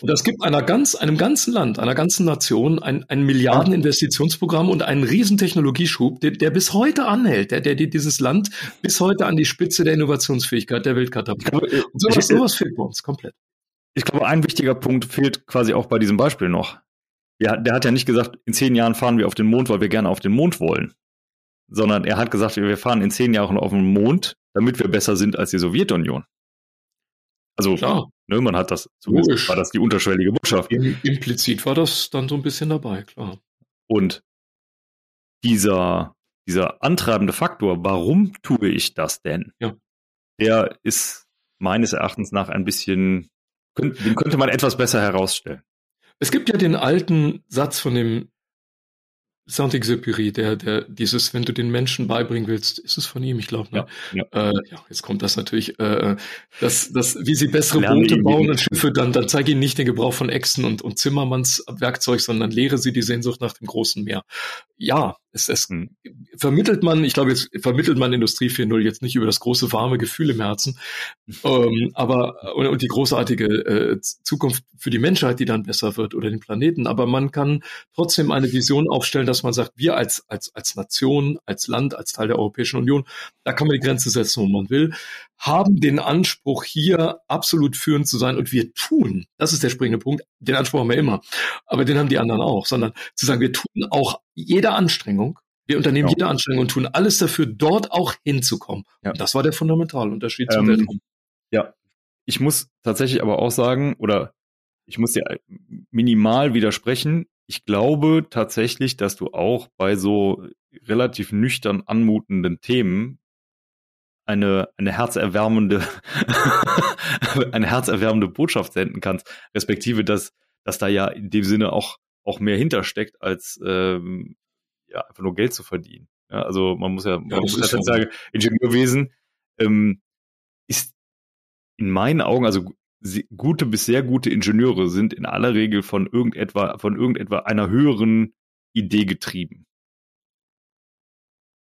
[SPEAKER 3] Und das gibt einer ganz, einem ganzen Land, einer ganzen Nation ein, ein Milliardeninvestitionsprogramm und einen riesen Technologieschub, der, der bis heute anhält, der, der dieses Land bis heute an die Spitze der Innovationsfähigkeit der Welt katapultiert. Äh, und sowas, sowas fehlt bei uns komplett.
[SPEAKER 2] Ich glaube, ein wichtiger Punkt fehlt quasi auch bei diesem Beispiel noch. Ja, der hat ja nicht gesagt, in zehn Jahren fahren wir auf den Mond, weil wir gerne auf den Mond wollen. Sondern er hat gesagt, wir fahren in zehn Jahren auf den Mond, damit wir besser sind als die Sowjetunion. Also, Klar. Ne, man hat das, zumindest war das die unterschwellige Botschaft.
[SPEAKER 3] Implizit war das dann so ein bisschen dabei, klar.
[SPEAKER 2] Und dieser, dieser antreibende Faktor, warum tue ich das denn?
[SPEAKER 3] Ja.
[SPEAKER 2] Der ist meines Erachtens nach ein bisschen, den könnte man etwas besser herausstellen.
[SPEAKER 3] Es gibt ja den alten Satz von dem Saint-Exupéry, der, der, dieses, wenn du den Menschen beibringen willst, ist es von ihm, ich glaube, ne? Ja, ja. Äh, ja, jetzt kommt das natürlich, äh, das, das, wie sie bessere Lerne Boote bauen und Schiffe, dann, dann zeige ihnen nicht den Gebrauch von Echsen und, und Zimmermanns Werkzeug, sondern lehre sie die Sehnsucht nach dem großen Meer. Ja, es, es hm. vermittelt man, ich glaube, jetzt vermittelt man Industrie 4.0 jetzt nicht über das große warme Gefühl im Herzen, ähm, aber und, und die großartige äh, Zukunft für die Menschheit, die dann besser wird oder den Planeten. Aber man kann trotzdem eine Vision aufstellen, dass man sagt, wir als als als Nation, als Land, als Teil der Europäischen Union, da kann man die Grenze setzen, wo man will, haben den Anspruch hier absolut führend zu sein und wir tun, das ist der springende Punkt, den Anspruch haben wir immer, aber den haben die anderen auch, sondern zu sagen, wir tun auch jede Anstrengung, wir unternehmen ja. jede Anstrengung und tun alles dafür, dort auch hinzukommen. Ja. Und das war der Fundamentalunterschied ähm, zum Weltraum.
[SPEAKER 2] Ja, ich muss tatsächlich aber auch sagen, oder ich muss dir minimal widersprechen. Ich glaube tatsächlich, dass du auch bei so relativ nüchtern anmutenden Themen eine, eine herzerwärmende, eine herzerwärmende Botschaft senden kannst, respektive, dass, dass da ja in dem Sinne auch, auch mehr hintersteckt, als ähm, ja, einfach nur Geld zu verdienen. Ja, also man muss ja, man ja, muss ja so. sagen, Ingenieurwesen ähm, ist in meinen Augen, also gute bis sehr gute Ingenieure sind in aller Regel von irgendetwa, von irgendetwa einer höheren Idee getrieben.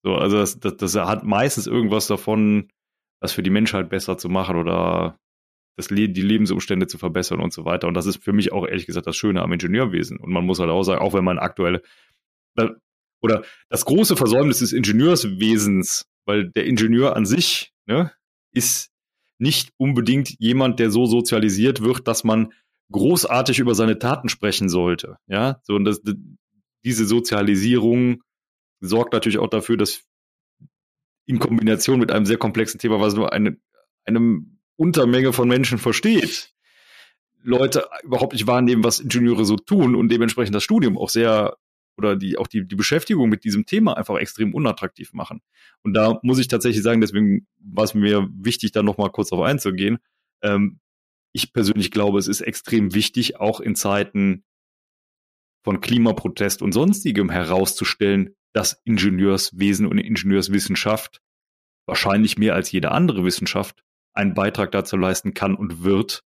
[SPEAKER 2] So, also das, das, das hat meistens irgendwas davon, das für die Menschheit besser zu machen oder das die Lebensumstände zu verbessern und so weiter. Und das ist für mich auch ehrlich gesagt das Schöne am Ingenieurwesen. Und man muss halt auch sagen, auch wenn man aktuelle oder das große Versäumnis des Ingenieurswesens, weil der Ingenieur an sich ne, ist nicht unbedingt jemand, der so sozialisiert wird, dass man großartig über seine Taten sprechen sollte. Ja, so und das, diese Sozialisierung sorgt natürlich auch dafür, dass in Kombination mit einem sehr komplexen Thema, was nur eine, eine Untermenge von Menschen versteht, Leute überhaupt nicht wahrnehmen, was Ingenieure so tun und dementsprechend das Studium auch sehr oder die auch die, die Beschäftigung mit diesem Thema einfach extrem unattraktiv machen. Und da muss ich tatsächlich sagen, deswegen war es mir wichtig, da nochmal kurz darauf einzugehen. Ähm, ich persönlich glaube, es ist extrem wichtig, auch in Zeiten von Klimaprotest und sonstigem herauszustellen, dass Ingenieurswesen und Ingenieurswissenschaft wahrscheinlich mehr als jede andere Wissenschaft einen Beitrag dazu leisten kann und wird,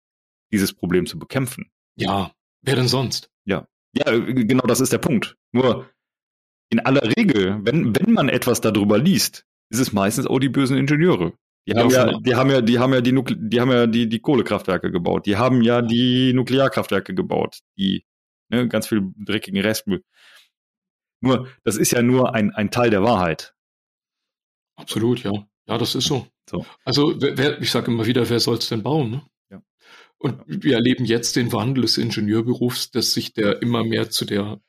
[SPEAKER 2] dieses Problem zu bekämpfen.
[SPEAKER 3] Ja, wer denn sonst?
[SPEAKER 2] Ja, ja, genau das ist der Punkt. Nur in aller Regel, wenn, wenn man etwas darüber liest, ist es meistens auch die bösen Ingenieure. Die haben ja, ja die haben ja, die haben ja die, Nukle die haben ja die, die Kohlekraftwerke gebaut. Die haben ja die Nuklearkraftwerke gebaut, die ne, ganz viel dreckigen Restmüll. Nur, das ist ja nur ein, ein Teil der Wahrheit.
[SPEAKER 3] Absolut, ja. Ja, das ist so. so. Also, wer, ich sage immer wieder, wer soll es denn bauen? Ne? Und wir erleben jetzt den Wandel des Ingenieurberufs, dass sich der immer mehr zu der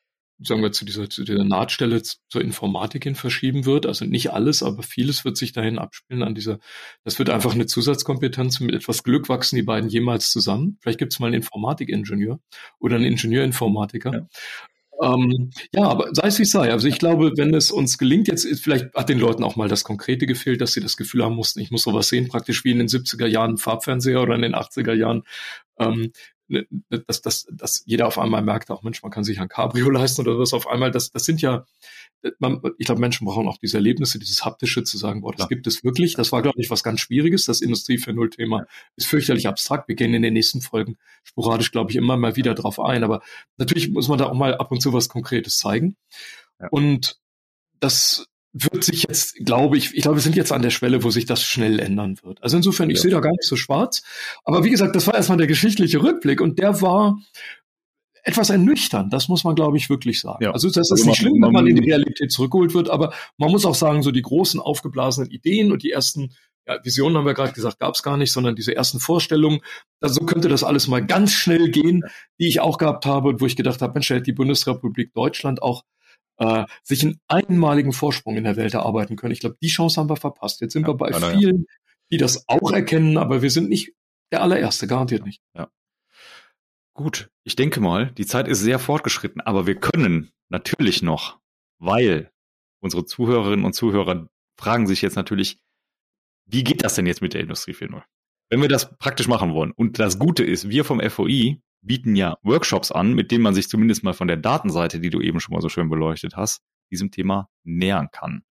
[SPEAKER 3] sagen wir, zu dieser, zu dieser Nahtstelle zur Informatik hin verschieben wird. Also nicht alles, aber vieles wird sich dahin abspielen an dieser, das wird einfach eine Zusatzkompetenz. Mit etwas Glück wachsen die beiden jemals zusammen. Vielleicht gibt es mal einen Informatikingenieur oder einen Ingenieurinformatiker. Ja. Ähm, ja, aber sei es wie es sei. Also ich glaube, wenn es uns gelingt, jetzt vielleicht hat den Leuten auch mal das Konkrete gefehlt, dass sie das Gefühl haben mussten, ich muss sowas sehen, praktisch wie in den 70er Jahren Farbfernseher oder in den 80er Jahren ähm, ne, dass, dass, dass jeder auf einmal merkt, auch Mensch, man kann sich ein Cabrio leisten oder was auf einmal, das, das sind ja, man, ich glaube, Menschen brauchen auch diese Erlebnisse, dieses haptische zu sagen, boah, das ja. gibt es wirklich. Das war, glaube ich, was ganz Schwieriges. Das Industrie für Null Thema ja. ist fürchterlich abstrakt. Wir gehen in den nächsten Folgen sporadisch, glaube ich, immer mal wieder drauf ein. Aber natürlich muss man da auch mal ab und zu was Konkretes zeigen. Ja. Und das wird sich jetzt, glaube ich, ich glaube, wir sind jetzt an der Schwelle, wo sich das schnell ändern wird. Also insofern, ich ja. sehe da gar nicht so schwarz. Aber wie gesagt, das war erstmal der geschichtliche Rückblick und der war etwas ernüchternd, das muss man, glaube ich, wirklich sagen. Ja. Also das ist also nicht schlimm, wenn man in die Realität zurückgeholt wird, aber man muss auch sagen, so die großen aufgeblasenen Ideen und die ersten ja, Visionen haben wir gerade gesagt, gab es gar nicht, sondern diese ersten Vorstellungen, also so könnte das alles mal ganz schnell gehen, die ich auch gehabt habe und wo ich gedacht habe, Mensch, hätte die Bundesrepublik Deutschland auch äh, sich einen einmaligen Vorsprung in der Welt erarbeiten können. Ich glaube, die Chance haben wir verpasst. Jetzt sind ja, wir bei vielen, die das auch erkennen, aber wir sind nicht der allererste, garantiert nicht.
[SPEAKER 2] Ja. Gut, ich denke mal, die Zeit ist sehr fortgeschritten, aber wir können natürlich noch, weil unsere Zuhörerinnen und Zuhörer fragen sich jetzt natürlich, wie geht das denn jetzt mit der Industrie 4.0? Wenn wir das praktisch machen wollen, und das Gute ist, wir vom FOI bieten ja Workshops an, mit denen man sich zumindest mal von der Datenseite, die du eben schon mal so schön beleuchtet hast, diesem Thema nähern kann.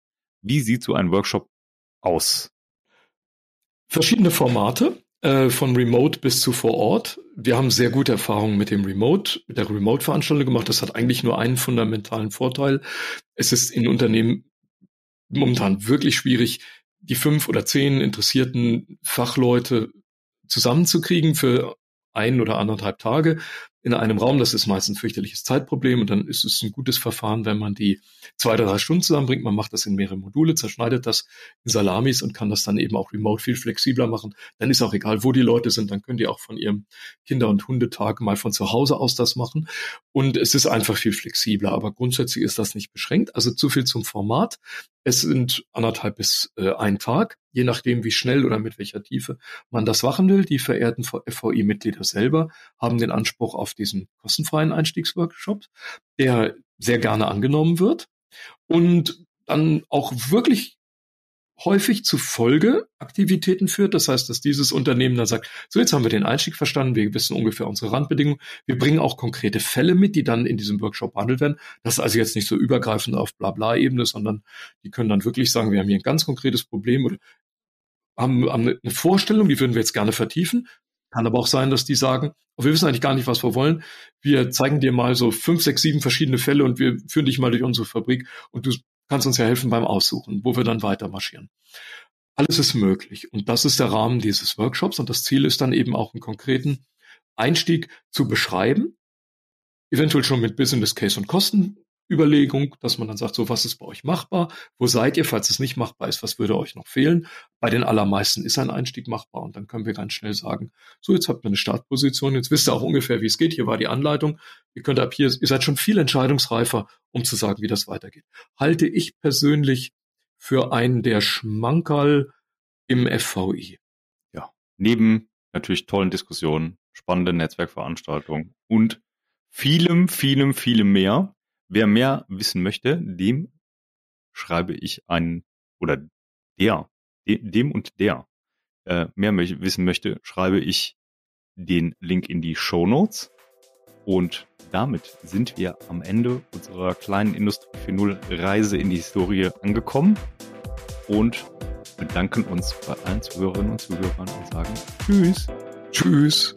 [SPEAKER 2] Wie sieht so ein Workshop aus?
[SPEAKER 3] Verschiedene Formate, äh, von Remote bis zu vor Ort. Wir haben sehr gute Erfahrungen mit dem Remote, mit der Remote-Veranstaltung gemacht. Das hat eigentlich nur einen fundamentalen Vorteil. Es ist in Unternehmen momentan wirklich schwierig, die fünf oder zehn interessierten Fachleute zusammenzukriegen für ein oder anderthalb Tage in einem Raum. Das ist meist ein fürchterliches Zeitproblem und dann ist es ein gutes Verfahren, wenn man die zwei, drei Stunden zusammenbringt. Man macht das in mehrere Module, zerschneidet das in Salamis und kann das dann eben auch remote viel flexibler machen. Dann ist auch egal, wo die Leute sind. Dann können die auch von ihrem Kinder- und Hundetag mal von zu Hause aus das machen. Und es ist einfach viel flexibler. Aber grundsätzlich ist das nicht beschränkt. Also zu viel zum Format. Es sind anderthalb bis äh, ein Tag, je nachdem, wie schnell oder mit welcher Tiefe man das machen will. Die verehrten FVI-Mitglieder selber haben den Anspruch auf diesen kostenfreien Einstiegsworkshop, der sehr gerne angenommen wird und dann auch wirklich häufig zu Folgeaktivitäten führt. Das heißt, dass dieses Unternehmen dann sagt, so jetzt haben wir den Einstieg verstanden, wir wissen ungefähr unsere Randbedingungen, wir bringen auch konkrete Fälle mit, die dann in diesem Workshop behandelt werden. Das ist also jetzt nicht so übergreifend auf Blabla-Ebene, sondern die können dann wirklich sagen, wir haben hier ein ganz konkretes Problem oder haben, haben eine Vorstellung, die würden wir jetzt gerne vertiefen. Kann aber auch sein, dass die sagen, oh, wir wissen eigentlich gar nicht, was wir wollen. Wir zeigen dir mal so fünf, sechs, sieben verschiedene Fälle und wir führen dich mal durch unsere Fabrik und du kannst uns ja helfen beim Aussuchen, wo wir dann weiter marschieren. alles ist möglich. Und das ist der Rahmen dieses Workshops. Und das Ziel ist dann eben auch einen konkreten Einstieg zu beschreiben, eventuell schon mit Business Case und Kostenüberlegung, dass man dann sagt, so was ist bei euch machbar, wo seid ihr, falls es nicht machbar ist, was würde euch noch fehlen. Bei den allermeisten ist ein Einstieg machbar und dann können wir ganz schnell sagen, so jetzt habt ihr eine Startposition, jetzt wisst ihr auch ungefähr, wie es geht, hier war die Anleitung, ihr könnt ab hier, ihr seid schon viel entscheidungsreifer, um zu sagen, wie das weitergeht. Halte ich persönlich für einen der Schmankerl im FVI.
[SPEAKER 2] Ja, neben natürlich tollen Diskussionen, spannenden Netzwerkveranstaltungen und vielem, vielem, vielem mehr. Wer mehr wissen möchte, dem schreibe ich einen oder der, dem und der äh, mehr wissen möchte, schreibe ich den Link in die Show Notes. Und damit sind wir am Ende unserer kleinen Industrie 4.0 Reise in die Historie angekommen und bedanken uns bei allen Zuhörerinnen und Zuhörern und sagen Tschüss.
[SPEAKER 3] Tschüss.